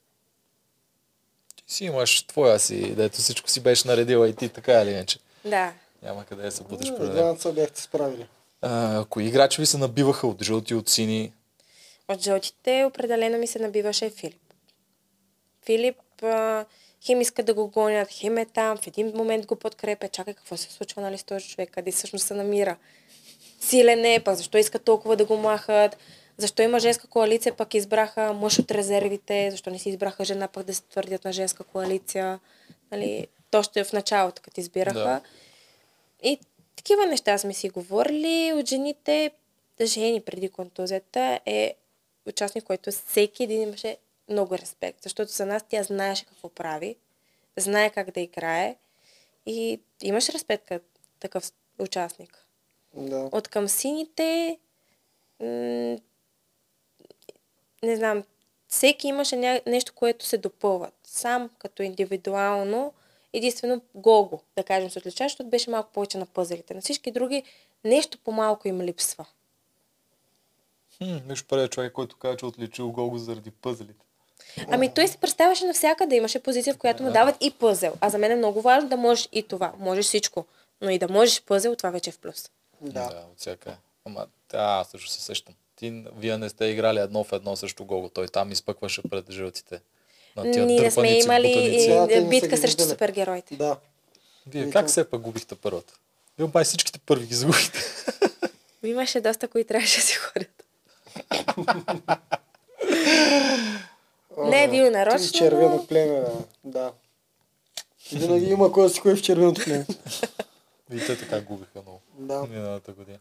Ти си имаш твоя си, дето всичко си беше наредила и ти така или иначе. Да. Няма къде да се него. Двамата се бяхте справили. А, Кои играчи ви се набиваха от жълти, от сини? От жълтите определено ми се набиваше Филип. Филип а, хем иска да го гонят, хем е там, в един момент го подкрепя. Чакай, какво се случва нали, с този човек, къде всъщност се намира. Силен е, пък защо иска толкова да го махат, защо има женска коалиция, пък избраха мъж от резервите, защо не си избраха жена, пък да се твърдят на женска коалиция. Нали, то ще е в началото, като избираха. Да. И такива неща сме си говорили. От жените, жени преди контузията, е участник, който всеки един имаше много респект. Защото за нас тя знаеше какво прави, знае как да играе и имаш респект като такъв участник. Да. От към сините, м- не знам, всеки имаше ня... нещо, което се допълват. Сам като индивидуално, единствено Гого, да кажем, се отличава, защото беше малко повече на пъзелите. На всички други нещо по-малко им липсва. Хм, виж първият човек, който каза, че отличил Гого заради пъзелите. Ами той се представяше навсякъде. Имаше позиция, в която му дават и пъзел. А за мен е много важно да можеш и това. Можеш всичко. Но и да можеш пъзел, това вече е в плюс. Да. да от всяка. Ама, да, аз също се сещам. Ти, вие не сте играли едно в едно срещу Гого. Той там изпъкваше пред. На тия Ние сме имали бутаници. Да, битка срещу супергероите. Да. Вие как все пак губихте първата? Вие май всичките първи ги загубихте. Имаше доста, които трябваше да си ходят. Бил нарочно, Ти червено но- племе, бе. да. Винаги има кой да си кой в червеното племе. И те така губиха много. Да. Миналата година.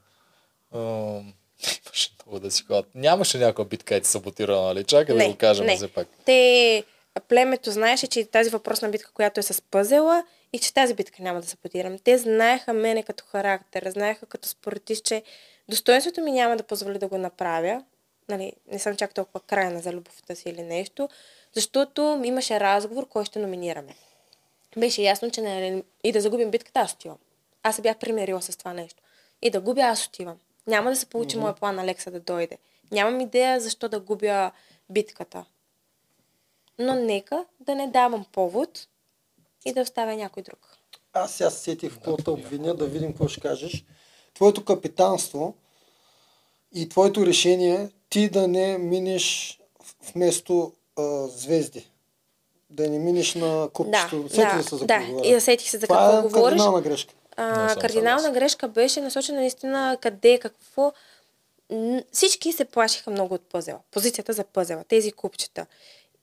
Имаше много да си ходят. Нямаше някаква битка, е саботирана, нали? Чакай да го кажем не. все пак. Те, племето знаеше, че тази въпросна битка, която е с пъзела и че тази битка няма да се потирам. Те знаеха мене като характер, знаеха като спортист, че достоинството ми няма да позволи да го направя. Нали, не съм чак толкова крайна за любовта си или нещо, защото имаше разговор, кой ще номинираме. Беше ясно, че не, и да загубим битката, аз отивам. Аз се бях примирила с това нещо. И да губя, аз отивам. Няма да се получи mm-hmm. моя план Алекса да дойде. Нямам идея защо да губя битката. Но нека да не давам повод и да оставя някой друг. Аз сега се сетих в какво обвиня, да видим какво ще кажеш. Твоето капитанство и твоето решение ти да не минеш вместо а, звезди. Да не минеш на купчето. Да, Сети да, се за да. И да сетих се за Това какво е говориш. кардинална грешка. Не А, съм кардинална съгласен. грешка беше насочена наистина къде, какво. Всички се плашиха много от пъзела. Позицията за пъзела, тези купчета.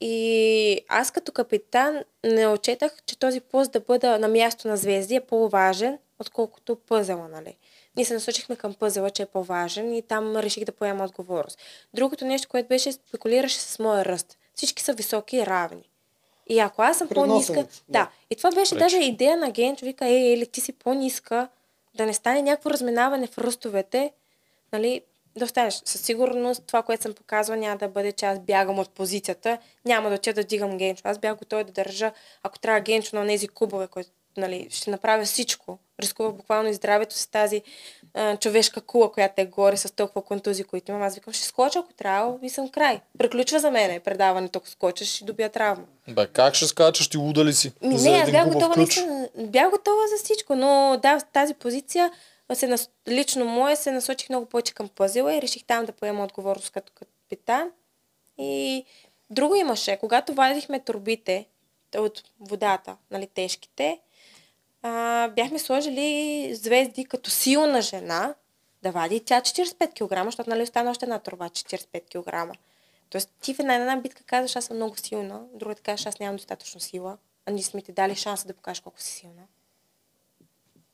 И аз като капитан не очетах, че този пост да бъда на място на звезди е по-важен, отколкото пъзела, нали? Ние се насочихме към пъзела, че е по-важен и там реших да поема отговорност. Другото нещо, което беше, спекулираше с моя ръст. Всички са високи и равни. И ако аз съм по-ниска... Да. да. И това беше Пречи. даже идея на Генчо. Вика, е, или ти си по-ниска, да не стане някакво разминаване в ръстовете, нали, да останеш. Със сигурност това, което съм показвала, няма да бъде, че аз бягам от позицията. Няма да отида да дигам Генчо. Аз бях готова да държа, ако трябва Генчо на тези кубове, които нали, ще направя всичко. Рискувах буквално и здравето с тази а, човешка кула, която е горе с толкова контузии, които имам. Аз викам, ще скоча, ако трябва, и съм край. Приключва за мен предаването, ако скочиш, ще добия травма. Бе, как ще скачаш ти луда ли си? За не, аз бях готова, наистина, бях готова за всичко, но да, тази позиция се нас... лично мое се насочих много повече към пъзела и реших там да поема отговорност като капитан. И друго имаше, когато вадихме турбите от водата, нали, тежките, а, бяхме сложили звезди като силна жена да вади тя 45 кг, защото нали остана още една турба 45 кг. Тоест ти в една, една битка казваш, аз съм много силна, другата казваш, аз нямам достатъчно сила, а ние сме ти дали шанса да покажеш колко си силна.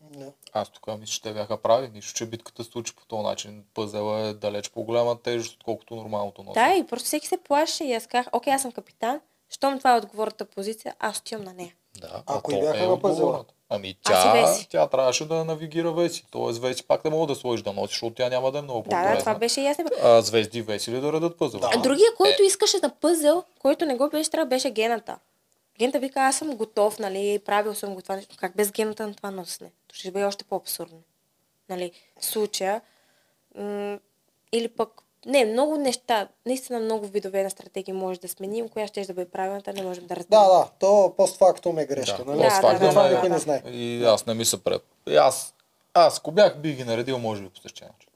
Да. Аз тук мисля, че те бяха прави. Нищо, че битката се случи по този начин. Пъзела е далеч по-голяма тежест, отколкото нормалното носи. Да, и просто всеки се плаше и аз казах, окей, аз съм капитан, щом това е отговорната позиция, аз отивам на нея. Да, А а кои бяха е на пъзела? Ами тя, Веси. тя трябваше да навигира Веси. Тоест Веси пак не мога да сложиш да носи, защото тя няма да е много Да, по-полезна. да, това беше ясно. А, звезди Веси ли да редат пъзела? А другия, който искаше на пъзел, който не го беше, трябва беше гената. Гената вика, аз съм готов, нали, правил съм го това нещо. Как без гената на това носене? То ще бъде още по-абсурдно. Нали, в случая. М- или пък, не, много неща, наистина много видове на стратегии може да сменим, коя ще да бъде правилната, не можем да разберем. Да, да, то постфактум е грешка, Да, нали? Да, постфактум да, това да, никой да. не знае. И аз не ми се пред. И аз, аз, ако бях, бих ги наредил, може би по същия начин.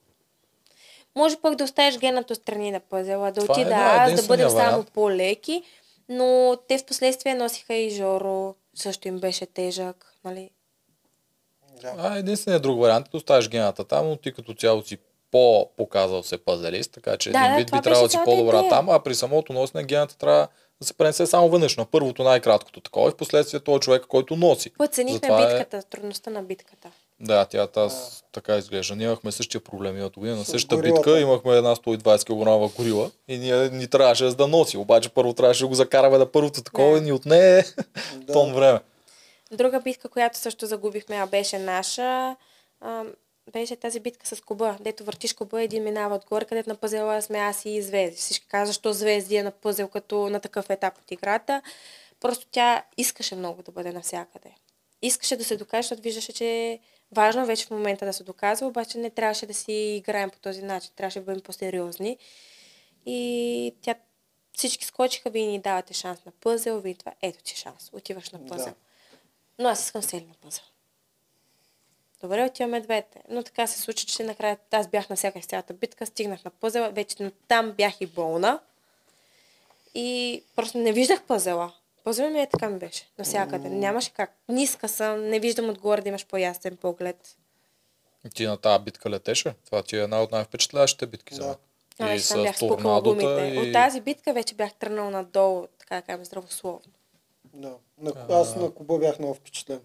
Може пък да оставиш гената страни на пъзела, да Това е, отида да, аз, да бъдем само по-леки, но те в последствие носиха и Жоро, също им беше тежък, нали? Да. А, единственият друг вариант е да оставиш гената там, но ти като цяло си по-показал се пазалист, така че Да, един да, вид това би трябвало да си по-добра идея. там, а при самото носене гената трябва да се пренесе само веднъж на първото най-краткото такова и в последствие този човек, който носи. Подценихме Затова е- битката, трудността на битката. Да, тя таз, така изглежда. Ние имахме същия проблем миналата година. На същата горилата. битка имахме една 120 кг горила и ние ни трябваше да да носи. Обаче първо трябваше да го закараме на първото такова Да. и ни отне Да. тон време. Друга битка, която също загубихме, а беше наша, беше тази битка с Куба, дето въртиш Куба, един минава отгоре, където на пъзела сме аз и Звезди. Всички казват, защо Звезди е на пъзел като на такъв етап от играта. Просто тя искаше много да бъде навсякъде. Искаше да се докаже, защото виждаше, че е важно вече в момента да се доказва, обаче не трябваше да си играем по този начин. Трябваше да бъдем по-сериозни. И тя всички скочиха, вие ни давате шанс на пъзел, вие това, ето ти шанс, отиваш на пъзел. Да. Но аз искам сели на пъзел. Добре, отиваме двете. Но така се случи, че накрая аз бях навсякъде в цялата битка, стигнах на пъзела, вече там бях и болна. И просто не виждах пъзела. Пъзела ми е така ми беше. Навсякъде. Нямаше как. Ниска съм, не виждам отгоре да имаш по-ясен поглед. Ти на тази битка летеше. Това ти е една от най-впечатляващите битки за Да. мен. А, И бях с спукала торнадота и... От тази битка вече бях тръгнал надолу, така да кажем, здравословно. Да. На, аз на Куба бях много впечатлен.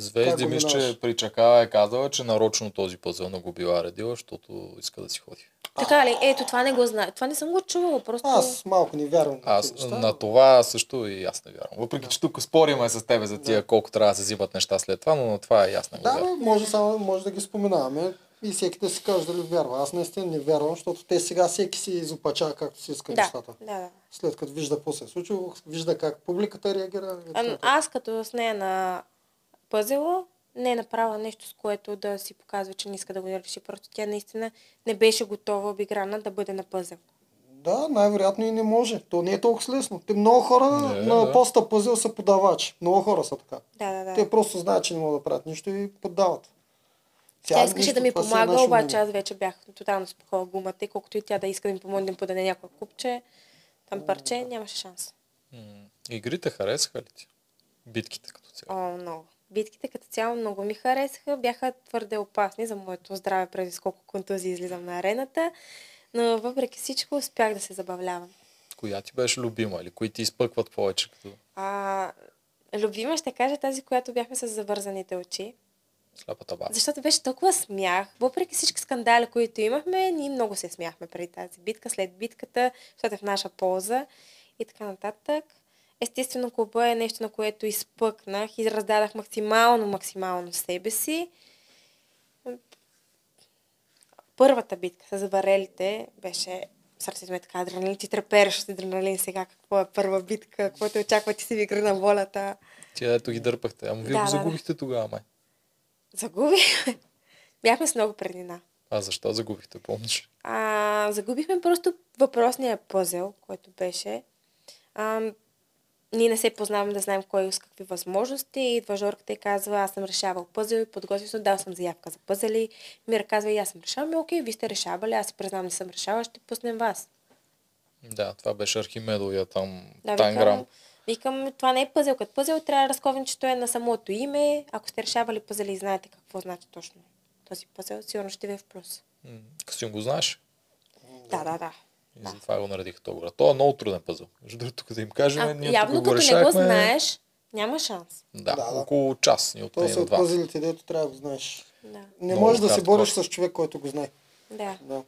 Звезди мисля, че при Чакава е казала, че нарочно този пъзел не го била редила, защото иска да си ходи. Така ли? Ето, това не го знае. Това не съм го чувала, просто... Аз малко не вярвам на Аз неща. на това също и аз не вярвам. Въпреки, че тук спориме с тебе за тия колко трябва да се взимат неща след това, но на това е ясно. Да, бе, може, само, може да ги споменаваме и всеки да си каже дали вярва. Аз наистина не вярвам, защото те сега всеки си изопачава както си иска да, нещата. да, да. След като вижда какво се е случило, вижда как публиката реагира. А, аз като с нея на пъзела, не е направила нещо, с което да си показва, че не иска да го реши. Просто тя наистина не беше готова, обиграна да бъде на пъзел. Да, най-вероятно и не може. То не е толкова лесно. Те много хора Не, на да. поста пъзел са подавачи. Много хора са така. Да, да, да. Те просто знаят, че не могат да правят нищо и поддават. Тя искаше нищо, да ми е помага, обаче аз вече бях тотално спухала гумата и колкото и тя да иска да ми помогне да подаде някое купче, там парче, нямаше шанс. Игрите харесаха ли ти? Битките като цяло. О, много. Битките като цяло много ми харесаха. Бяха твърде опасни за моето здраве, преди сколко контузии излизам на арената. Но въпреки всичко успях да се забавлявам. Коя ти беше любима или кои ти изпъкват повече? Като А, любима ще кажа тази, която бяхме с завързаните очи. сляпата баба. Защото беше толкова смях. Въпреки всички скандали, които имахме, ние много се смяхме преди тази битка, след битката, защото е в наша полза и така нататък. Естествено, клуба е нещо, на което изпъкнах и раздадах максимално, максимално себе си. Първата битка с варелите беше сърцето ми е така адреналин, ти трепереш от адреналин сега, какво е първа битка, какво те очаква, ти си в игра на волята. Ти ето ги дърпахте. Ама вие Да, го да, да. загубихте тогава, май. Загубихме. Бяхме с много преднина. А защо загубихте, помниш? А, загубихме просто въпросния пъзел, който беше. А, ние не се познаваме да знаем кой с какви възможности. Идва Жорката и казва, аз съм решавал пъзел, подготвил съм, дал съм заявка за пъзели. Мира казва, и аз съм решавал, ми окей, вие сте решавали, аз си признавам, не съм решавал, ще пуснем вас. Да, това беше Архимедовия там, Да, танграм. викам, викам, това не е пъзел. Като пъзел трябва да разковим, че той е на самото име. Ако сте решавали пъзели и знаете какво значи точно този пъзел, сигурно ще ви е в плюс. М, Касим го знаеш? Да, да, да. И затова го наредиха толкова. То е много труден пъзъл. Между другото, като им кажем, А, ние явно тук го като не решахме. го знаеш, няма шанс. Да, Да, да. около час ни отне от два. пъзелите, дето трябва да го знаеш. Да. Не Много можеш да се бориш с човек, който го знае. Да. Да.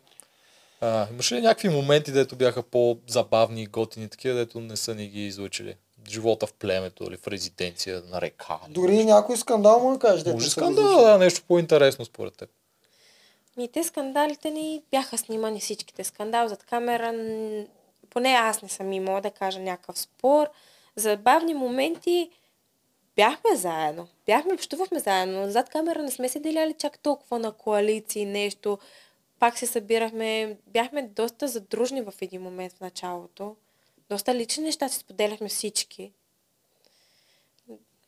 А, имаше ли някакви моменти, дето бяха по-забавни, готини, такива, дето не са ни ги излучили? Живота в племето или в резиденция на река. Дори някой скандал му да кажеш, Може го скандал, да, нещо по-интересно според теб. Ми те скандалите ни бяха снимани всичките. Скандал зад камера, поне аз не съм имала да кажа някакъв спор. Забавни моменти бяхме заедно. Бяхме, общувахме заедно. Зад камера не сме се деляли чак толкова на коалиции, нещо. Пак се събирахме. Бяхме доста задружни в един момент в началото. Доста лични неща си споделяхме всички.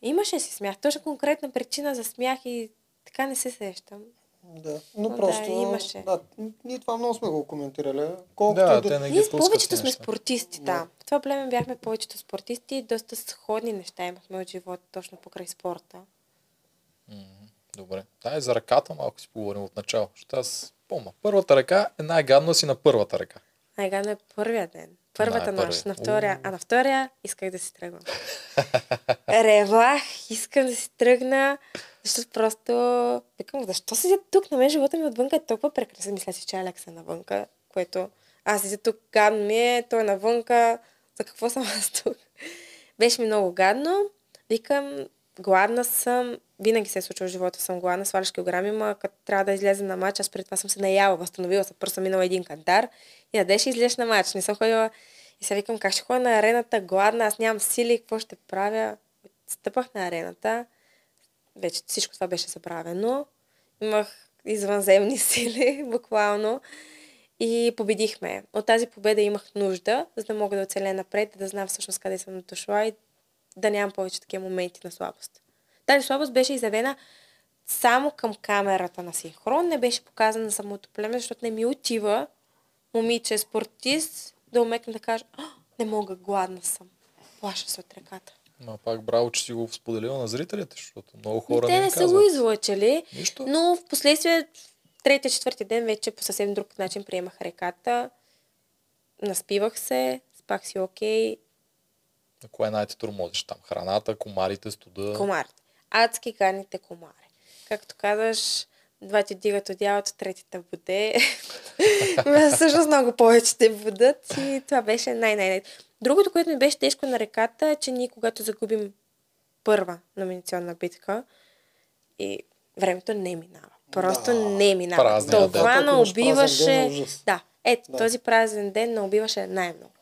Имаше си смях. Точно конкретна причина за смях и така не се сещам. Да, но Да, просто... имаше. Да, ние това много сме го коментирали. Колкото Да, и да... те не ги Ние повечето сме спортисти, да. В това племе бяхме повечето спортисти и доста сходни неща имахме от живота, точно покрай спорта. Добре. Дай за ръката малко си поговорим от начало. Защото аз помня. Първата ръка е най-гадно да си на първата ръка. Най-гадно е първия ден. Първата е нощ. На втория, а на втория исках да си тръгвам. Ревах, искам да си тръгна, защото просто викам, защо седя тук? На мен живота ми отвънка е толкова прекрасен. Мисля си, че Алекс е навънка, което аз седя тук, гадно ми е, той е навънка, за какво съм аз тук? Беше ми много гадно. Викам, гладна съм, винаги се е случва в живота, съм гладна, сваляш килограми, ма като трябва да излезе на матч, аз преди това съм се наяла, възстановила съм, просто съм минала един кантар и надеш и излезеш на матч. Не съм ходила и сега викам, как ще ходя на арената гладна, аз нямам сили, какво ще правя? Стъпах на арената, вече всичко това беше забравено. Имах извънземни сили, буквално. И победихме. От тази победа имах нужда, за да мога да оцеля напред, да знам всъщност къде съм дошла и да нямам повече такива моменти на слабост. Тази слабост беше изявена само към камерата на синхрон, не беше показана на самото племе, защото не ми отива момиче спортист да умекне да каже, «А, не мога, гладна съм. Плаша се от реката. Ма пак браво, че си го споделила на зрителите, защото много Хора хора те не не са го казват. излъчали, Нищо. но в последствие, в третия, четвърти ден, вече по съвсем друг начин приемах реката. Наспивах се, спах си окей, На кое най-те тормозиш там? Храната, комарите, студа. комарите. Адски гадните комари. Както казаш, два ти дигат одялото, третите буде. Всъщност много повече те будат и това беше най-най-най. Другото, което ми беше тежко на реката е, че ние когато загубим първа номинационна битка и времето не минава. Просто Да. не минава. Това ден е ужас. Да, ето, Да. този празен ден не убиваше най-много.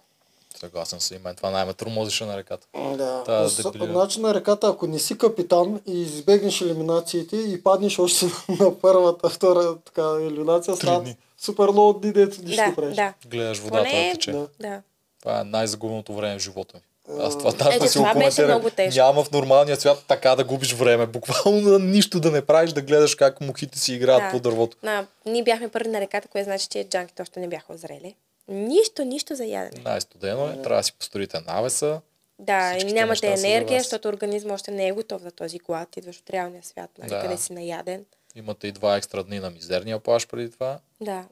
Съгласен съм и мен. Това най-ме тормозише на реката. Да. Та. Значи на реката, ако не си капитан и избегнеш елиминациите и паднеш още на първата, втора така, елиминация, стават супер много дни, дето нищо Да, правиш. да. Гледаш водата Поне- да тече. Да. Да. Това е най-загубеното време в живота ми. Аз А, това даже да си го коментирам. Няма в нормалния свят така да губиш време. Буквално на нищо да не правиш, да гледаш как мухите си играят Да. по дървото. На, ние бяхме първи на реката, което значи, че джанките още не бяха озрели. Нищо, нищо за ядене. Най-студено е. Трябва да си построите навеса. Да, и нямате енергия, защото организма още не е готов за този глад. Идваш от реалния свят, нали, Да. къде си наяден. Имате и два екстра дни на мизерния плаш преди това. Да.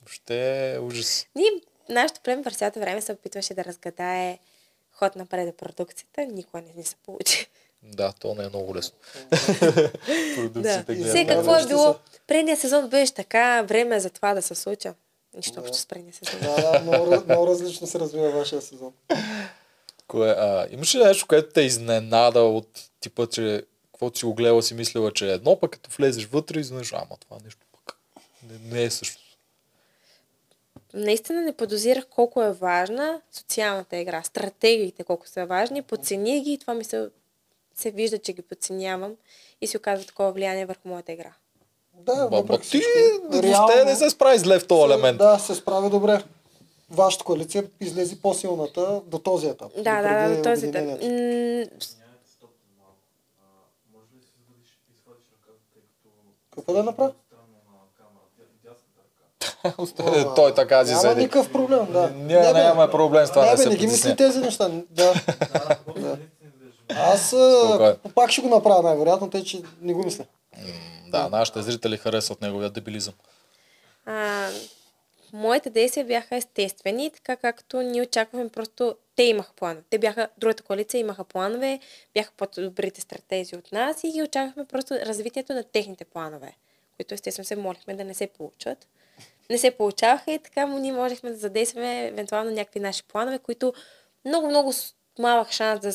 Въобще е ужас. Ние, нашето племе през цялото време се опитваше да разгадае ход напред продукцията. Никога не ни се получи. Да, то не е много лесно. Да. Продукциите И гледат Все да, какво е било, предния сезон беше така, време е за това да се случа. Нищо общо с предния сезон. Да, да, много, много различно се развива вашия сезон. Кое, а, имаш ли нещо, което те изненада от типа, че каквото си го гледала си мислила, че е едно, пък като влезеш вътре изведнъж, ама това нещо пък не, не е също. наистина не подозирах колко е важна социалната игра, стратегиите колко са важни, подцених ги и това ми се, се вижда, че ги подценявам и се оказва такова влияние върху моята игра. Да, въпреки ти въобще не се справи зле в този елемент. Да, се справи добре. Вашата коалиция излезе по-силната до този етап. Да, да, да, до този етап. да. Какво да направя? Е, Той така си Няма седи. никакъв проблем, да. Ние Не, бе, нямаме проблем с това Не, да бе, се не ги мисли тези неща. Да. Да. Аз пак ще го направя най-вероятно, тъй че не го мисля. Да, нашите зрители харесват неговия дебилизъм. а, моите действия бяха естествени, така както ние очаквахме, просто те имаха планове. Те бяха, другата коалиция имаха планове, бяха по-добрите стратези от нас и ги очаквахме просто развитието на техните планове, които естествено се молихме да не се получат. Не се получаваха и така ние можехме да задействаме евентуално някакви наши планове, които много-много малък шанс да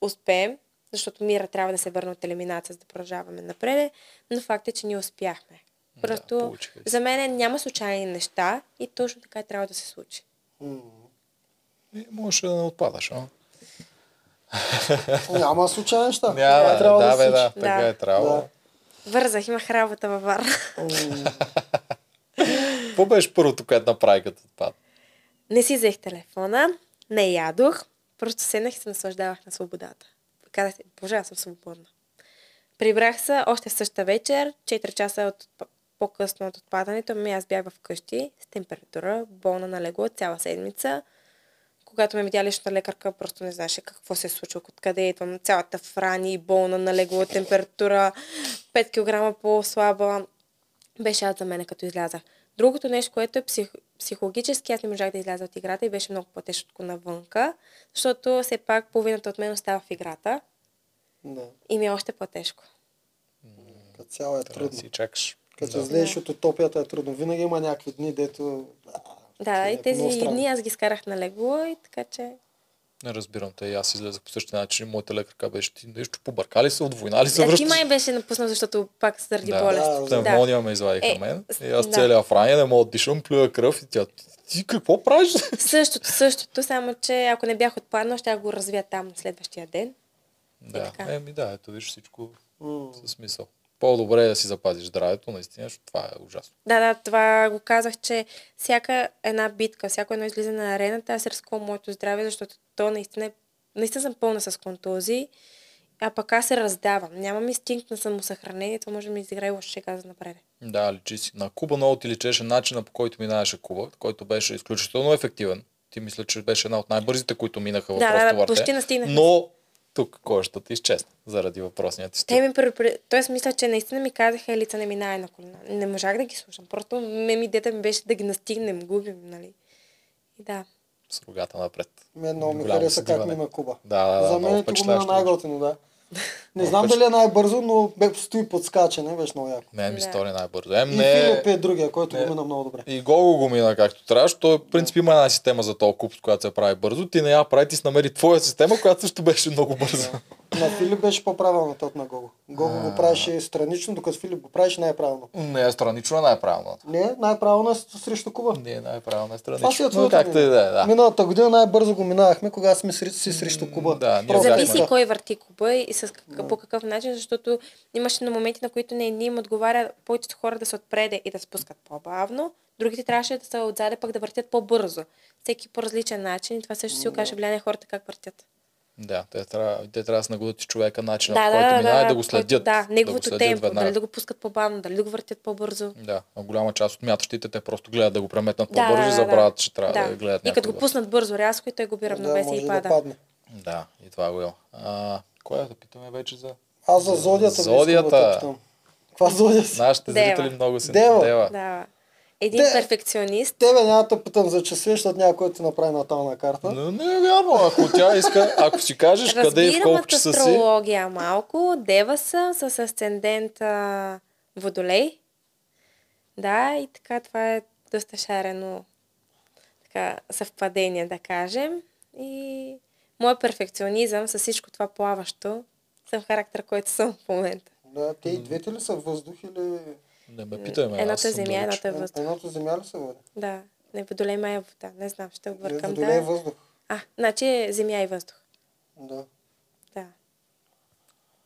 успеем, защото мира трябва да се върне от елиминация, за да продължаваме напред, но факт е, че ние успяхме. Просто се. за мен няма случайни неща и точно така и трябва да се случи. М. И можеше да не отпадаш, а? Няма случайни неща. Няма, Това трябва да, се бе, да, така Да. е трябвало. Да. Вързах, имах работа във Варна. М. Какво беше първото, което направи като отпад? Не си взех телефона, не ядох, просто седнах и се наслаждавах на свободата. Казах боже, аз съм свободна. Прибрах се още в същата вечер, 4 часа от, по-късно от отпадането ми, аз бях вкъщи с температура, болна на легло цяла седмица. Когато ме видя личната лекарка, просто не знаеше какво се е случило, откъде идвам. Цялата франи, болна на легло, температура, 5 кг по-слаба. Беше ад за мен, като излязах. Другото нещо, което е псих, психологически, аз не можах да изляза от играта и беше много по-тежко навънка, защото все пак половината от мен остава в играта Да. и ми е още по-тежко. Като цяло е да трудно. си чакаш. Като Да. излезеш от утопията е трудно. Винаги има някакви дни, дето... Да, е и тези много странно. дни аз ги скарах на легло и така че... Не разбирам те. И аз излезах по същия начин. Моята лекарка беше ти нещо побъркали се, от война ли се А ти връщаш? май беше напуснал, защото пак заради Да, болест. да, Пневмония ме извадиха Е, мен. И аз да. целия франя не мога да дишам, плюя кръв и тя, ти какво правиш? Същото, същото, само че ако не бях отпаднал, ще го развия там следващия ден. да, еми да, ето виж всичко М. със смисъл. По-добре е да си запазиш здравето, наистина, защото това е ужасно. Да, да, това го казах, че всяка една битка, всяко едно излизане на арената, аз рискувам моето здраве, защото то наистина, е- наистина съм пълна с контузии, а пък аз се раздавам. Нямам инстинкт на самосъхранение, това може да ми изиграе лошо шега за напред. Да, личи си. На Куба много ти личеше начина по който минаваше Куба, който беше изключително ефективен. Ти мисля, че беше една от най-бързите, които минаха в Да, просто да, върте. почти настигнахме. Но тук кожата изчезна заради въпросния ти стил. Те ми предупред... Тоест, мисля, че наистина ми казаха, лица не минае на колена. Не можах да ги слушам. Просто ме ми дета ми беше да ги настигнем, губим, нали? И да. С рогата напред. Мен много ми хареса как мина Куба. Да, да, да, За мен е го мина най-готино, да. Не знам дали е най-бързо, но бе стои под скачане, беше много яко. Мен ми стори най-бързо. Ем И не... Филип е другия, който не. го мина много добре. И Гого го мина както трябваше. Той, в принцип, има една система за този куп, която се прави бързо. Ти не я прави, ти си намери твоя система, която също беше много бърза. На Филип беше по-правилната от на Гого. Гого го правеше странично, докато Филип го правеше най-правилно. Не е странично, е най-правилно. Не, най-правилно е срещу Куба. Не е най-правилно, е Това си странично. е твоето както и да е, да. Миналата година най-бързо го минавахме, когато сме си срещу Куба. да, така. кой върти куба и с какъв, по какъв начин, защото имаше на моменти, на които не, не им отговаря повечето хора да се отпреде и да спускат по-бавно, другите трябваше да са отзаде пък да въртят по-бързо. Всеки по различен начин и това също си окаже влияние хората как въртят. Да, те трябва, те трябва да се нагодят и човека начина, Да, по който да, минава да, да го следят. Да, да го неговото следят темпо, веднага. дали да го пускат по-бавно, дали да го въртят по-бързо. Да, а голяма част от мятащите те просто гледат да го преметнат Да, по-бързо да, и да, забравят, да. че трябва да, гледат И като го пуснат бързо, рязко и той губи Да, равновесие може и да пада. падне. Да, и това го има. А, кой е да питаме вече за... Аз за зодията. Зодията. Да. Каква зодия си? Нашите зрители много се... Дева. Дева. Да. Един Те- перфекционист. Тебе няма да питам за часове, защото някой ти направи натална карта. Но не е вярно, ако тя иска, ако си кажеш къде и в Разбирам колко часа си, астрология малко. Дева съм с асцендент а, водолей. Да, и така това е доста шарено така, съвпадение, да кажем. И моят перфекционизъм с всичко това плаващо съм характер, който съм в момента. Да, те и двете ли са въздух или... не ме питай ме, Едното аз е земя, едното е въздух. Едното земя ли се води? Да, не водолей май е вода. Не знам, ще объркам. Водолей е Да. въздух. А, значи е земя и въздух. Да. Да.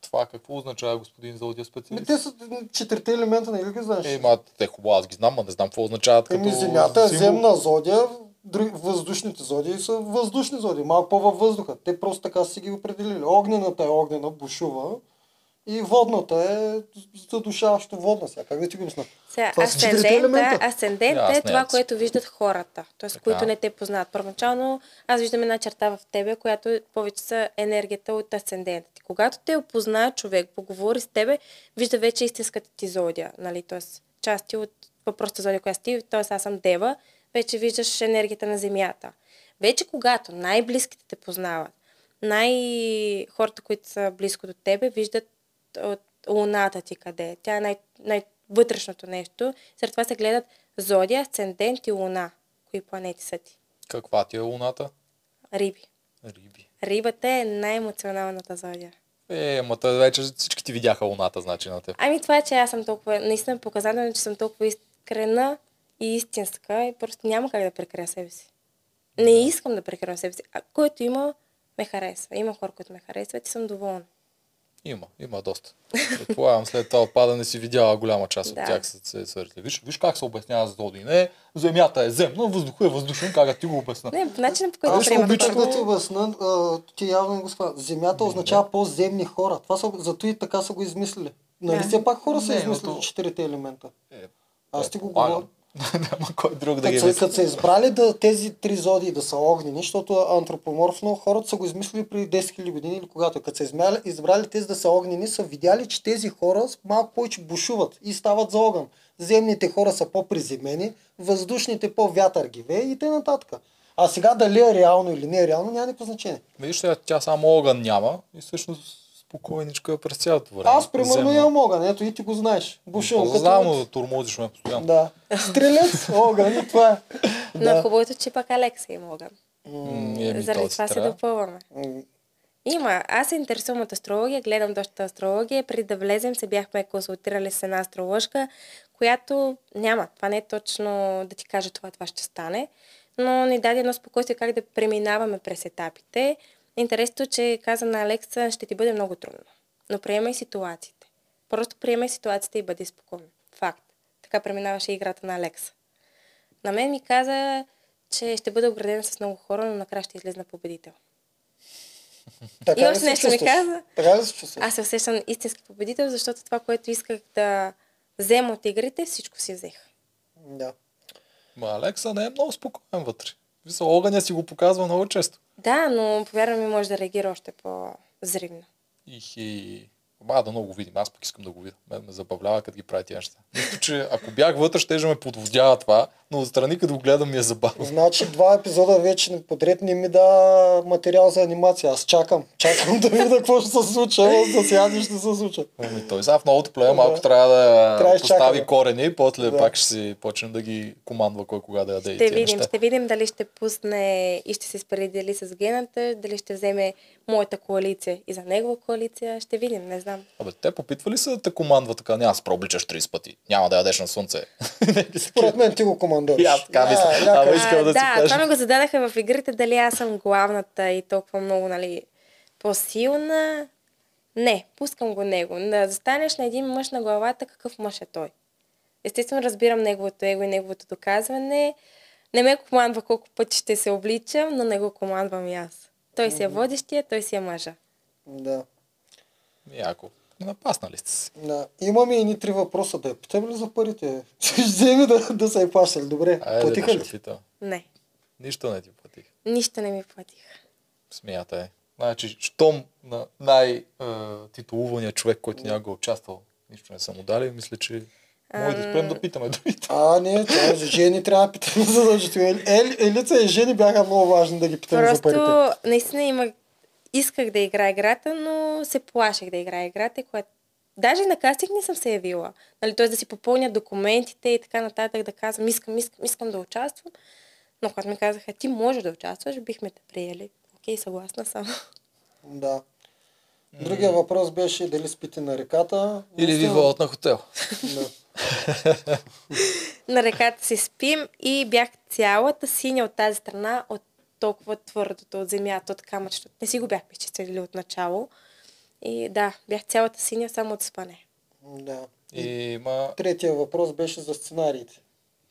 Това какво означава господин Зодия специалист? те са четирите елемента, не ли ги знаеш? Е, ма, те хубаво, аз ги знам, а не знам какво означават като Еми, земята е земна зодия, други, въздушните зодии са въздушни зодии, малко по-във въздуха. Те просто така са си ги определили. Огнената е огнена, бушува. И водната е задушаващо водна. Сега, как да ти го обясня? Сега, четирите асцендент, е това, което виждат хората, т.е. Които не те познават. Първоначално аз виждам една черта в тебе, която повече са енергията от асцендента ти. Когато те опознае човек, поговори с тебе, вижда вече истинската ти зодия, нали? т.е. части от въпросната зодия, която ти, т.е. аз съм Дева, вече виждаш енергията на Земята. Вече когато най-близките те познават, най-хората, които са близко до тебе, виждат от луната ти къде е. Тя е най- най-вътрешното нещо. След това се гледат зодия, асцендент и луна. Кои планети са ти? Каква ти е луната? Риби. Риби. Рибата е най-емоционалната зодия. Е, ма вече всички ти видяха луната, значи на теб. Ами това е, че аз съм толкова, наистина е показателно, че съм толкова искрена и истинска и просто няма как да прекрия себе си. Не искам да прекрия себе си. А който има, ме харесва. Има хора, които ме харесват и съм доволна. Има, има доста. Предполагам, след това отпадане си видяла голяма част от Да. тях са се свързали. Виж, виж как се обяснява за Доди. Не, земята е земна, въздуха е въздушен, как да ти го обясна. Не, начинът по който приемат обичах да ти обясна, ти явно не го схвана. Земята означава по-земни хора. Това са, зато и така са го измислили. Нали Да. все пак хора са Не, измислили то- четирите елемента. Е, Аз ти го говоря. Няма кой друг да ги мисли. като са избрали да, тези три зодии да са огнени, защото антропоморфно хората са го измислили преди 10 000 години или когато. Като са избрали, избрали тези да са огнени, са видяли, че тези хора малко повече бушуват и стават за огън. Земните хора са по-приземени, въздушните по-вятър ги вее и т.н. А сега дали е реално или не е реално, няма никакво значение. Виж, сега тя само огън няма и всъщност спокойничко е през цялото време. Аз, примерно, имам огън. Ето и ти го знаеш. Бушувам. като Знам, турмозиш ме постоянно. Да. Стрелец, огън и това е. Но Да. хубавото, че пък Алекса има огън. Еми, Заради това се допълваме. Има. Аз се интересувам от астрология, гледам доста астрология. Преди да влезем се бяхме консултирали с една астрологъчка, която няма. Това не е точно да ти кажа това, това ще стане, но ни даде едно спокойствие как да преминаваме през етапите. Интересното, е, че каза на Алекса, ще ти бъде много трудно. Но приемай ситуациите. Просто приемай ситуацията и бъди спокоен. Факт. Така преминаваше играта на Алекса. На мен ми каза, че ще бъде обградена с много хора, но накрая ще излезна победител. Така И още нещо ми каза. Така се чувстваш? Аз се усещам истински победител, защото това, което исках да взема от игрите, всичко си взех. Да. Ма Алекса не е много спокоен вътре. Виса, огъня си го показва много често. Да, но повярвам ми, може да реагира още по-зривно. И, и... Ма да много го видим. Аз пък искам да го видя. Мен ме забавлява, като ги прави тия неща. Нищо, че ако бях вътре, ще ме подводява това, но отстрани, като го гледам, ми е забавно. Значи два епизода вече подред не ми да материал за анимация. Аз чакам. Чакам да видя какво ще се случи. За сега ще се случи. Ами той сега в новото плея малко Да. трябва да Трябва постави изчакаме. корени и после Да. пак ще си почне да ги командва кой кога да яде и Ще видим, неща. ще видим дали ще пусне и ще се спредели с гената, дали ще вземе моята коалиция и за негова коалиция. Ще видим, не знам. Абе, те попитва ли се да те командва така? Няма да се прообличаш 30 пъти. Няма да ядеш на слънце. Според мен ти го командираш. И аз така Да, мисля. ляка. Ама искам да си да, кажа. това ми го зададаха в игрите, дали аз съм главната и толкова много, нали, по-силна. Не, пускам го него. Да застанеш на един мъж на главата, какъв мъж е той. Естествено, разбирам неговото его и неговото доказване. Не ме командва колко пъти ще се обличам, но не го командвам и аз. Той си е водещия, той си е мъжа. Да. Яко. Напаснали сте си. да. Имаме и ни три въпроса. Да я питам ли за парите? Ще вземи да, да са и плащали. Добре. Айде, Платиха да ли? питам. Не, Нищо не ти платих. нищо не ми платиха. Смята е. Значи, щом на най-титулувания човек, който няма го участвал, нищо не са му дали, мисля, че може да спрем да питаме другите. А, не, това за жени трябва да питаме задължително. Ел, Елица и жени бяха много важни да ги питаме за парите. Просто наистина има... Исках да играя играта, но се плашех да играя играта, което Даже на кастинг не съм се явила. Нали, т.е. да си попълня документите и така нататък, да казвам, искам, искам, искам да участвам. Но когато ми казаха, ти можеш да участваш, бихме те приели. Окей, съгласна съм. Да. Другия въпрос беше дали спите на реката. Или ви на хотел. Да. на реката си спим и бях цялата синя от тази страна, от толкова твърдото от земята, от камъчето. Не си го бях изчистили от начало. И да, бях цялата синя само от спане. да. И ма, Третия въпрос беше за сценариите.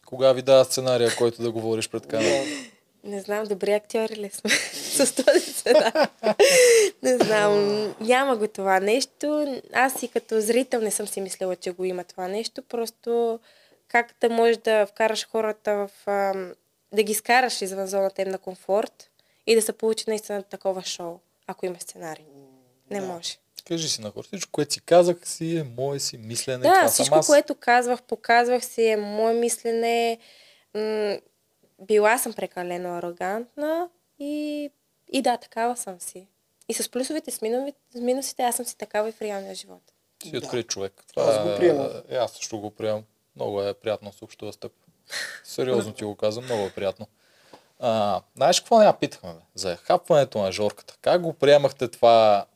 кога ви дава сценария, който да говориш пред камера? Не знам, добри актьори ли сме с този сценар. не знам, няма го това нещо. Аз и като зрител не съм си мислила, че го има това нещо. Просто как да можеш да вкараш хората в... ам, да ги скараш извън зоната им на комфорт и да се получи наистина такова шоу, ако има сценарий. Не Да. може. Кажи си на хората, всичко, което си казах си е мое си мислене. Да, това всичко, аз. което казвах, показвах си е мое мислене. М- била съм прекалено арогантна и, и да, такава съм си. И с плюсовете, с, миновите, с минусите, аз съм си такава и в реалния живот. Си Да. открит човек. Аз го приемам. Е, аз също го приемам. Много е приятно се общува с теб. Сериозно ти го казвам, много е приятно. А, знаеш какво не я питахме? Бе? За хапването на Жорката. Как го приемахте това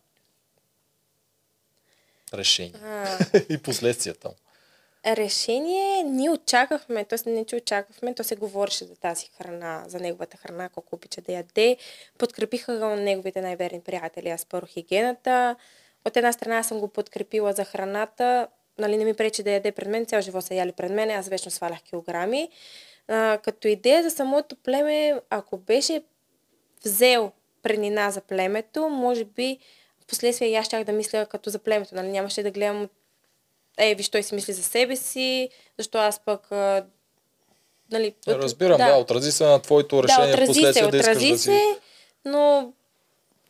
решение? А, и последствията му? Решение ние очаквахме, т.е. не че очаквахме, то се говореше за тази храна, за неговата храна, колко обича да яде. Подкрепиха го неговите най-верни приятели. Аз първо хигиената. От една страна съм го подкрепила за храната, нали не ми пречи да яде пред мен, цял живот са яли пред мен, аз вечно свалях килограми. А, като идея за самото племе, ако беше взел преднина за племето, може би последствие и аз щях да мисля като за племето. Нали? Нямаше да гледам е, виж, той си мисли за себе си, защо аз пък... А, нали, Е, Разбирам, да. да, отрази се на твоето решение да, отрази се, да отрази да си... се, но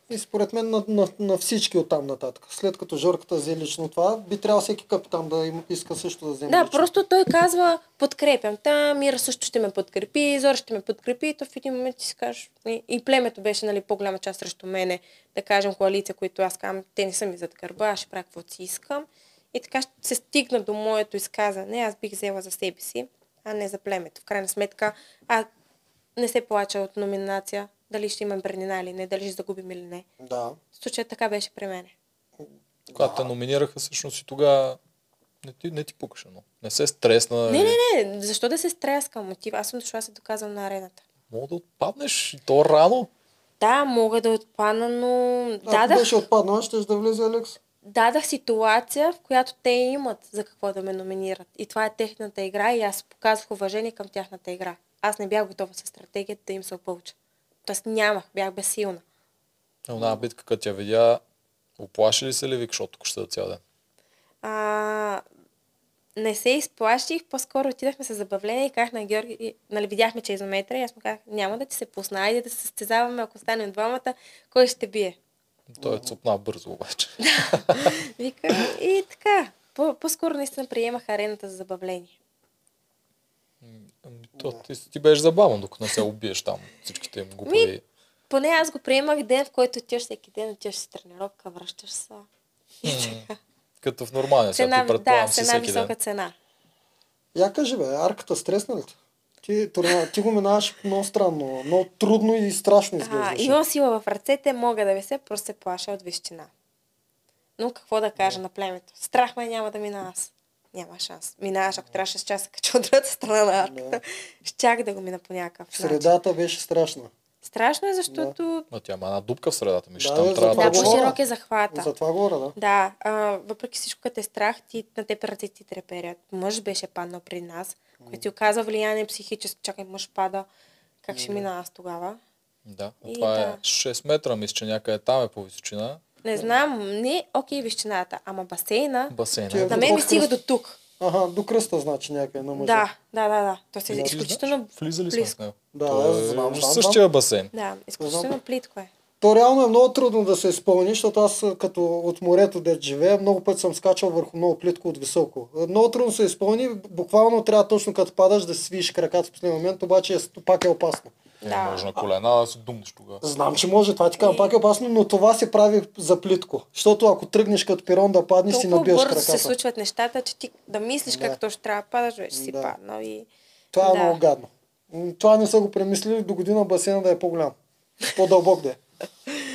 И според мен на, на, на всички от там нататък. След като Жорката взе лично това, би трябвало всеки капитан да им иска също да вземе Да, лично. просто той казва, подкрепям. Та, Мира също ще ме подкрепи, Зора ще ме подкрепи. И то в един момент ти си кажеш, и, и племето беше нали, по-голяма част срещу мене, да кажем коалиция, които аз казвам, те не са ми зад гърба, аз ще правя каквото си искам. И така ще се стигна до моето изказане, аз бих взела за себе си, а не за племето. В крайна сметка, аз не се плача от номинация, дали ще имам преднина или не, дали ще загубим или не. Да. В случая така беше при мене. Когато те номинираха, всъщност и тогава не ти, не ти пукаше, но не се стресна. Не, и- не, не, защо да се стряскам? Мотив, аз съм дошла да се доказвам на арената. Мога да отпаднеш и то рано. Да, мога да отпадна, но Ако дадах, беше отпаднала, ще да влезе Алекс. Дадах ситуация, в която те имат за какво да ме номинират. И това е техната игра и аз показвах уважение към тяхната игра. Аз не бях готова с стратегията да им се опълча. Тоест нямах, бях безсилна. Една битка, като я видя, оплаши ли се ли вик, защото ще да цял ден? А, не се изплаших, по-скоро отидахме с забавление и казах на Георги, нали, видяхме, че е изометра и аз му казах, няма да ти се пусна, айде да се състезаваме, ако станем двамата, кой ще бие. Той е цупна бързо обаче. Викам, и така. По- по-скоро наистина приемах арената за забавление. Ами, то, ти, ти беше забавен, докато не се убиеш там всичките им глупави. Поне аз го приемах ден, в който отиваш всеки ден, отиваш си тренировка, връщаш се. Като в нормалния свят, Цена, ти предполагам да, си с една всеки висока ден. цена. Я кажи бе, арката стресна ли те? Ти, турна- ти го минаваш много странно, много трудно и страшно А, изглеждаше. имам сила в ръцете, мога да вися, просто се плаша от височина. Но какво да кажа на племето? Страх ме няма да мина аз. Няма шанс. Минаваш, ако трябваше с часа кача от другата страна на арката, щях да го мина по някакъв начин. Средата беше страшна. Страшно е, защото Но тя има една дупка в средата ми, Да, там бе, трябва да, да... по-широк е захвата. За това говоря, да. Да, а, въпреки всичко, като е страх, ти, на теб ръцете ти треперят. Мъж беше паднал при нас, който ти оказа влияние психически. Чакай, мъж пада. Как ще мина аз тогава? Да, И това е да. 6 метра, мисля, че някъде там е по височина. Не знам, не, окей, височината, ама басейна, Басейна. Тя- на мен ми До стига до тук. Ага, до кръста значи някъде на мъжа. Да, да, да, да. То се е Да. изключително Влизали сме с него. Да, аз е знам, знам, същия басейн. Да, изключително плитко е. То реално е много трудно да се изпълни, защото аз като от морето да живея, много пъти съм скачал върху много плитко от високо. Много трудно се изпълни, буквално трябва точно като падаш да си свиеш краката в последния момент, обаче е- пак е опасно. Да. може на колена да си думнеш тогава. Знам, че може, това ти казвам, пак е опасно, но това се прави за плитко. Защото ако тръгнеш като пирон да паднеш, си Толкова набиваш бързо краката. се случват нещата, че ти да мислиш Да. как точно трябва да падаш, вече си Да. паднал и... Това е Да. много гадно. Това не са го премислили до година басейна да е по-голям. По-дълбок да е.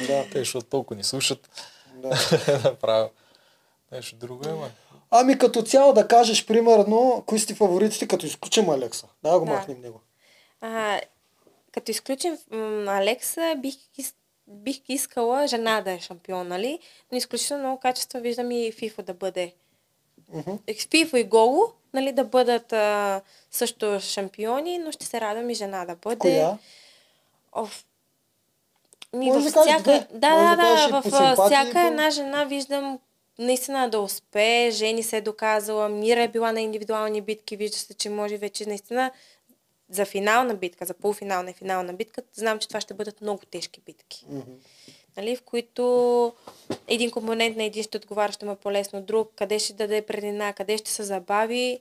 Да, Те, защото толкова ни слушат, да. направо. Нещо друго има. Ами като цяло да кажеш, примерно, кои са ти фаворитите, като изключим Алекса. Да, го Да. махнем него. А, като изключим м, Алекса, бих, бих искала жена да е шампион, нали? Но изключително много качества виждам и Фифо да бъде. Мгм. Фифо и Голо, нали, да бъдат а, също шампиони, но ще се радвам и жена да бъде. Коя? Оф. Ми Може във да кажеш всяка... две. Да, да, да кажеш да, в всяка по- една жена виждам наистина да успее. Жени се е доказала, Мира е била на индивидуални битки, вижда се, че може вече наистина за финална битка, за полуфинална и финална битка, знам, че това ще бъдат много тежки битки. Мгм. нали, в които един компонент на един ще отговаря, ще му е по-лесно друг, къде ще даде предина, къде ще се забави.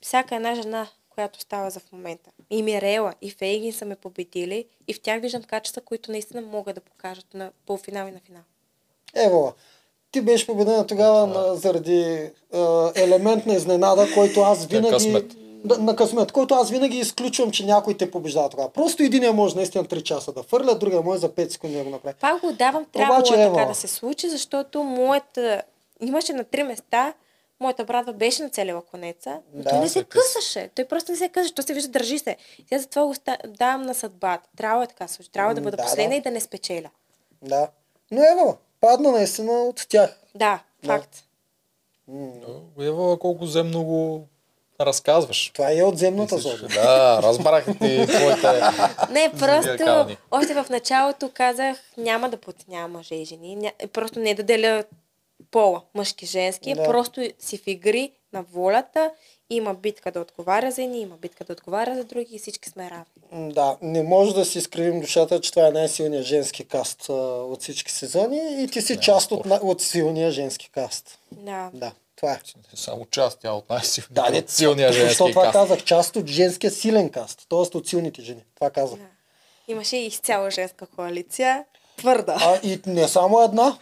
Всяка една жена, която става за в момента. И Мирела, и Фейгин са ме победили и в тях виждам качества, които наистина могат да покажат на полуфинал и на финал. Ево, ти беше победена тогава на, заради е, елемент на изненада, който аз винаги... късмет. Да, на късмет, който аз винаги изключвам, че някой те побеждава тогава. Просто един може наистина 3 часа да фърля, другия може за 5 секунди да го направи. Пак го давам, Обаче, е Ева. така да се случи, защото моята... Имаше на три места, моята братва беше на целия конеца, но Да, той не се се къса. късаше. Той просто не се късаше, той се вижда, държи се. И аз затова го давам на съдбата. Трябва е така случи. Трябва да бъда да, последна да. и да не спечеля. Да. Но ево, падна наистина от тях. Да, Да. факт. Ева, колко земно го разказваш. Това е от земната зона. Да, разбрах ти твоите... Не, просто още в началото казах, няма да подценявам мъже и жени. Ня... Просто не да деля пола, мъжки, женски. Да. Просто си в игри на волята. Има битка да отговаря за едни, има битка да отговаря за други и всички сме равни. Да, не може да си изкривим душата, че това е най-силният женски каст а, от всички сезони и ти си част от, от силния женски каст. Да. Да, това е. Само част, тя от най-силния, Да, не, от силния Защо женски това каст. казах? Част от женския силен каст, т.е. от силните жени. Това казах. да. Имаше и изцяло женска коалиция. Твърда. А и не само една.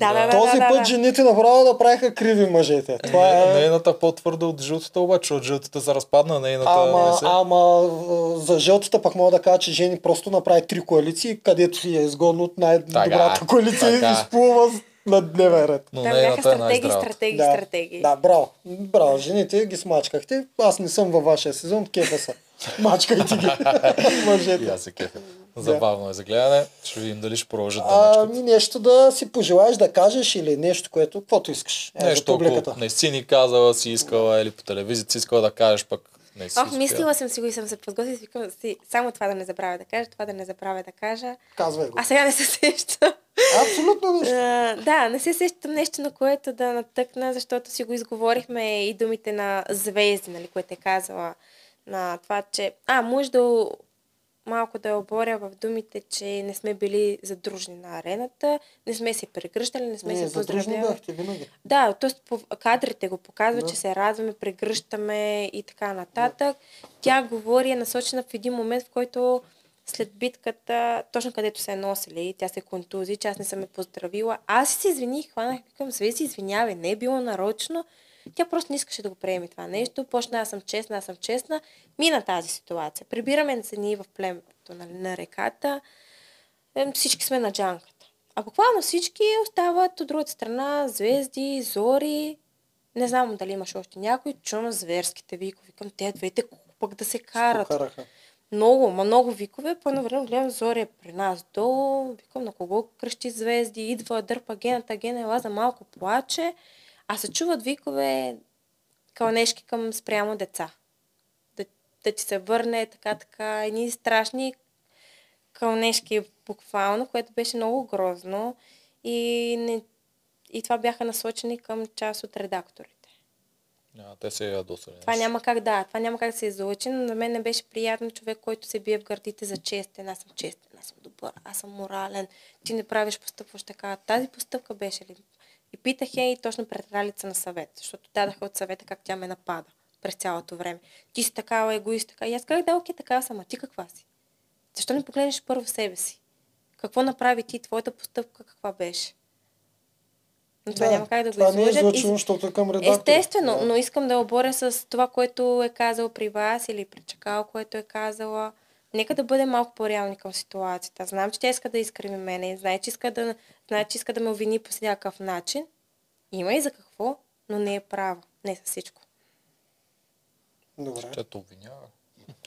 Да, да. Този да, път да. жените направо да правиха криви мъжете. Това Не, е... Нейната по-твърда от жълтата обаче, от жълтата се разпадна, нейната не Ама, се... ама за жълтата пък мога да кажа, че Жени просто направи три коалиции, където си е изгодно от най-добрата Така, коалиция и така. изплува на дневен ред. Но Там бяха е стратегии, най-здравата. стратегии, да, стратегии. Да, браво. Браво, жените ги смачкахте. Аз не съм във вашия сезон, кефа са. Мачкайте ги. И Мъжете. аз се кефя. Забавно е за гледане. Ще видим дали ще продължат да А, мачкат. ми нещо да си пожелаеш да кажеш или нещо, което, каквото искаш. Е, Нещо, ако не си ни казала, си искала или по телевизията си искала да кажеш, пък не си Ох, успяла. мислила съм си го и съм се подготвила и викам си, само това да не забравя да кажа, това да не забравя да кажа. Казвай го. А сега не се сещам. Абсолютно нищо. А, да, не се сещам нещо, на което да натъкна, защото си го изговорихме и думите на звезди, нали, което е казала на това, че... А, може да малко да я оборя в думите, че не сме били задружни на арената, не сме се прегръщали, не сме Не, се задружни поздравявали. бяхте винаги. Да, т.е. кадрите го показват, Да. че се радваме, прегръщаме и така нататък. Тя говори, е насочена в един момент, в който след битката, точно където се е носили, тя се контузи, че аз не съм я поздравила. Аз се извиних, хванах, викам, Звези, извинявай, не е било нарочно. Тя просто не искаше да го приеме това нещо. Почна, аз съм честна, аз съм честна. Мина тази ситуация. Прибираме се ние в племето нали, на реката. Е, Всички сме на джанката. А буквално всички остават от другата страна, звезди, зори. Не знам дали имаш още някой. Чуна зверските викове. Викам, те двете пък да се карат. Покараха. Много, ма много викове. По едно време гледам Зори е при нас долу. Викам на кого кръщи звезди. Идва, дърпа гената, гена ела за малко плаче. А се чуват викове кълнешки към спрямо деца. Да, да ти се върне така, така. Едни страшни кълнешки буквално, което беше много грозно. И, не, и това бяха насочени към част от редакторите. Няма, те се ядосали. Това няма как да, това няма как да се излучи, но на мен не беше приятно човек, който се бие в гърдите за честен. Аз съм честен, аз съм добър, аз съм морален. Ти не правиш, постъпваш така. Тази постъпка беше ли? И питах я и точно пред кралица на съвет, защото дадаха от съвета как тя ме напада през цялото време. Ти си такава егоистка. И аз казах, да, окей, така съм, а ти каква си? Защо не погледнеш първо себе си? Какво направи ти, твоята постъпка каква беше? Но това няма как да го това не е излъжат. И- излъчено, защото е към редактора. Естествено, Да. но искам да оборя с това, което е казал при вас или при Чакал, което е казала. Нека да бъдем малко по-реални към ситуацията. Знам, че тя иска да изкриви мене, знае, че иска да, знае, че иска да ме обвини по всякакъв начин. Има и за какво, но не е права. Не за всичко. Добре. Тя те обвинява.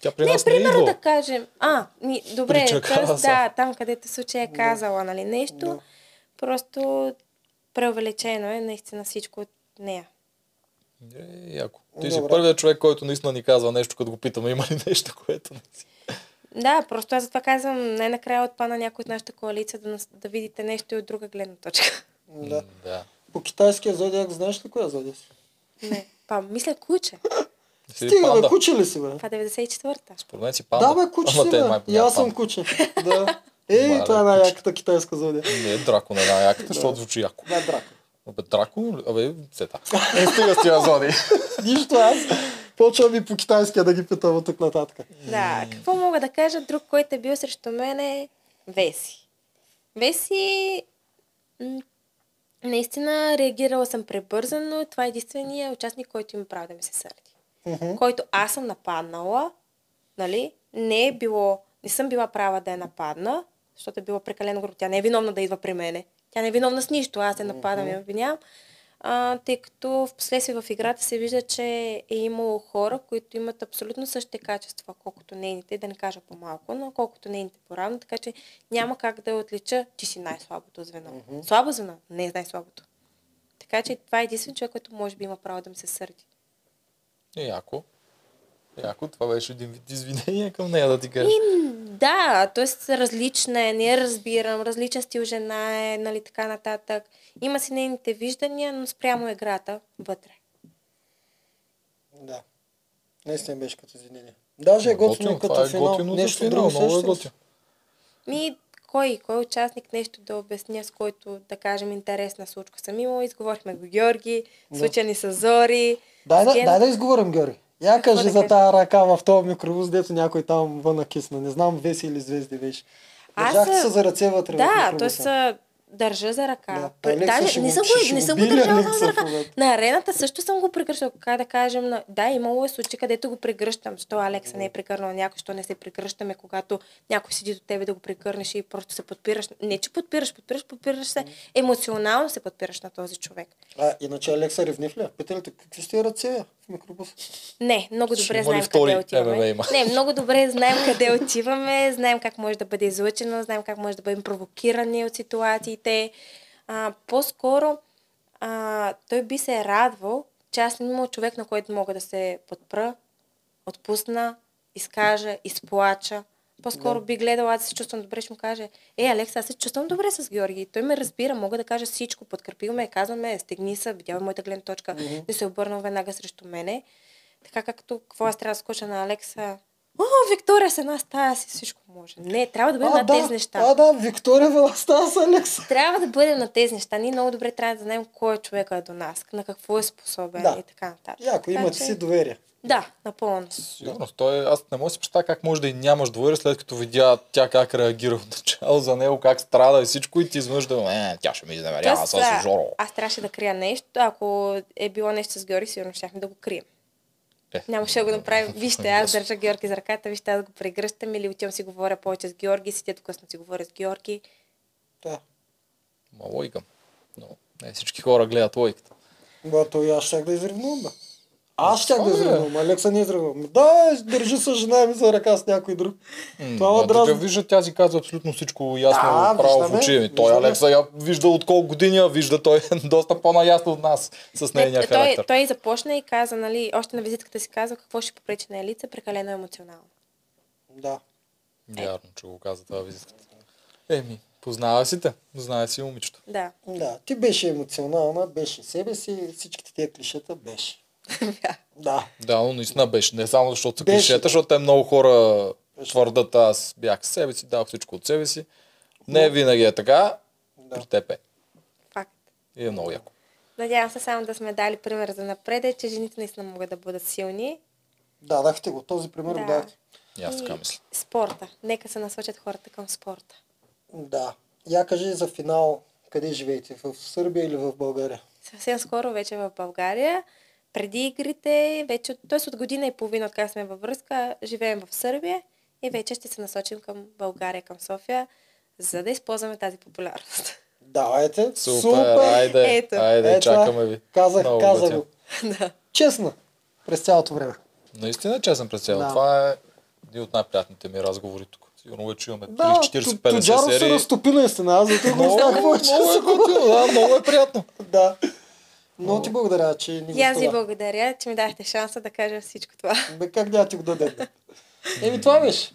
Тя при Не, нас не е примерно идва. да кажем. А, ни, добре, тоест, да, там където случай е казала, нали, нещо. Да. Просто преувеличено е наистина всичко от нея. Е, яко. Ти си Добре. първият човек, който наистина ни казва нещо, като го питаме, има ли нещо, което не си. Да, просто аз затова казвам най-накрая от плана някой от нашата коалиция да, нас- да видите нещо и от друга гледна точка. Да. Да. По китайския зодиак знаеш ли коя зодия си? Не, па, мисля куче. Стига, бе, куче ли си, бе? Това е 94-та. Според мен си панда. Да, бе, куче си, бе. май И аз съм куче. да. Ей, това е най-яката китайска зодия. Не е Драко на най-яката, защото звучи яко. Да, драко. Абе, Драко, абе, сета. Е, стига с тия зоди. Нищо аз. Почвам и по китайски да ги питам от тук нататък. Да, какво мога да кажа? Друг, който е бил срещу мен е Веси. Веси, наистина реагирала съм пребързано. Това е единствения участник, който има право да ми се сърди. Мгм. Който аз съм нападнала, нали? Не е било, не съм била права да я нападна, защото е било прекалено грубо. Тя не е виновна да идва при мене. Тя не е виновна с нищо. Аз я нападам и я обвинявам. А, тъй като в последствие в играта се вижда, че е имало хора, които имат абсолютно същите качества, колкото нейните, да не кажа по-малко, но колкото нейните по-равно, така че няма как да отлича, че си най-слабото звено. Слабо звено, не е най-слабото. Така че това е единствен човек, който може би има право да ми се сърди. Яко. Яко, това беше един вид извинение към нея да ти кажа. Да, т.е. различна е, не я разбирам, различен стил жена е, нали така нататък. Има си нейните виждания, но спрямо играта вътре. Да. Наистина беше като извинение. Даже е готино като е финал. готино Нещо финал, друго много е готино. Ми, кой, кой участник нещо да обясня, с който, да кажем, интересна случка съм имала. Изговорихме го Георги, случани с Зори. Дай да, с Ген- дай да изговорим, Георги. Я кажи за тази ръка в този микробус, дето някой там вън накисна. Не знам веси или звезди беше. Аз, Държахте а, се за ръце вътре Да, т.е. държа за ръка. Да. Даже ще не съм го, не съм го държала за ръка. На арената също съм го прегръщала. Как да кажем, на... да, имало е случаи, където го прегръщам. Що Алекса не е прегърнал някой, що не се прегръщаме, когато някой седи до тебе да го прегърнеш и просто се подпираш. Не, че подпираш, подпираш, подпираш се. Емоционално се подпираш на този човек. А, иначе Алекса ревнив ли? е? Питай ли те, какви сте ръце в микробуса? Не, много Ще добре ли знаем къде отиваме. Има? Не, много добре знаем къде отиваме, знаем как може да бъде излъчено, знаем как може да бъдем провокирани от ситуациите. А, по-скоро а, той би се радвал, че аз имал човек, на който мога да се подпра, отпусна, изкажа, изплача. По-скоро Да. би гледала, аз се чувствам добре, ще му каже, е, Алекса, аз се чувствам добре с Георги. Той ме разбира, мога да кажа всичко, подкрепил ме, казва ме, стегни се, видял е моята гледна точка, не се е обърнал веднага срещу мене. Така както, какво аз трябва да скоча на Алекса, О, Виктория с една стая си всичко може. Не, трябва да бъдем на да, тези неща. А, да, Виктория властта с Алекса. Трябва да бъдем на тези неща. Ние много добре трябва да знаем кой е човека до нас, на какво е способен Да. и така нататък. Яко, имате че- си доверие. Да, напълно. Сигурно. Той, аз не мога да си представя как може да и нямаш доверие, след като видя тя как реагира в начало за него, как страда и всичко и ти изведнъж да, е, тя ще ми изневерява Тоест, с а, Жоро. аз трябваше да крия нещо. Ако е било нещо с Георги, сигурно щяхме да го крием. Е, Нямаше да го направим. Вижте, аз държа Георги за ръката, вижте, аз го прегръщам или отивам си говоря повече с Георги, седя тук късно си говоря с Георги. Да. Ма логика. Но не всички хора гледат логиката. Ба, то и аз щях да изревнувам, бе. Аз щях да изревнувам, Алекса не изревнувам. Да, държи с жена ми за ръка с някой друг. Това ме да, дразни. вижда, тя си казва абсолютно всичко ясно, Да, право в очи ми. Той виждаме. Алекса я вижда от колко години, я вижда той е доста по-наясно от нас с нейния Не, той, характер. той започна и каза, нали, още на визитката си казва какво ще попречи на Елица, прекалено емоционално. Да. Вярно, че го каза това визитката. Еми, познава си те, знае си момичето. Да. Да, ти беше емоционална, беше себе си, всичките тия клишета беше. Да. Да, но наистина беше. Не само защото са клишета, да. защото те много хора Беше. твърдат, аз бях себе си, дах всичко от себе си. Не винаги е така, Да. при теб е. Факт. И е много яко. Надявам се само да сме дали пример за напред, че жените наистина могат да бъдат силни. Дадахте го, този пример Да. да. дадахте. И аз така мисля. Спорта. Нека се насочат хората към спорта. Да. Я кажи за финал, къде живеете? В Сърбия или в България? Съвсем скоро вече в България. Преди игрите, вече, т.е. от година и половина, от как сме във връзка, живеем в Сърбия и вече ще се насочим към България, към София, за да използваме тази популярност. Давайте. Супер, айде, Ето. айде, Е, това чакаме ви. Казах, Много казах го. да. Честно. През цялото време. Наистина честен през цяло. Да. Това е един от най-приятните ми разговори тук. Сигурно вече имаме Да, 30-40-50 Тоджаров се серии. разтопи наистина. Аз за това го много повече. е да, много е приятно. Да. Много ти благодаря, че ни И аз ви благодаря, че ми дахте шанса да кажа всичко това. Бе, как няма ти го дадем? Еми, това беше.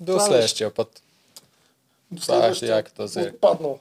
До Това следващия път. До Това е следващия. яката серия. Отпаднал.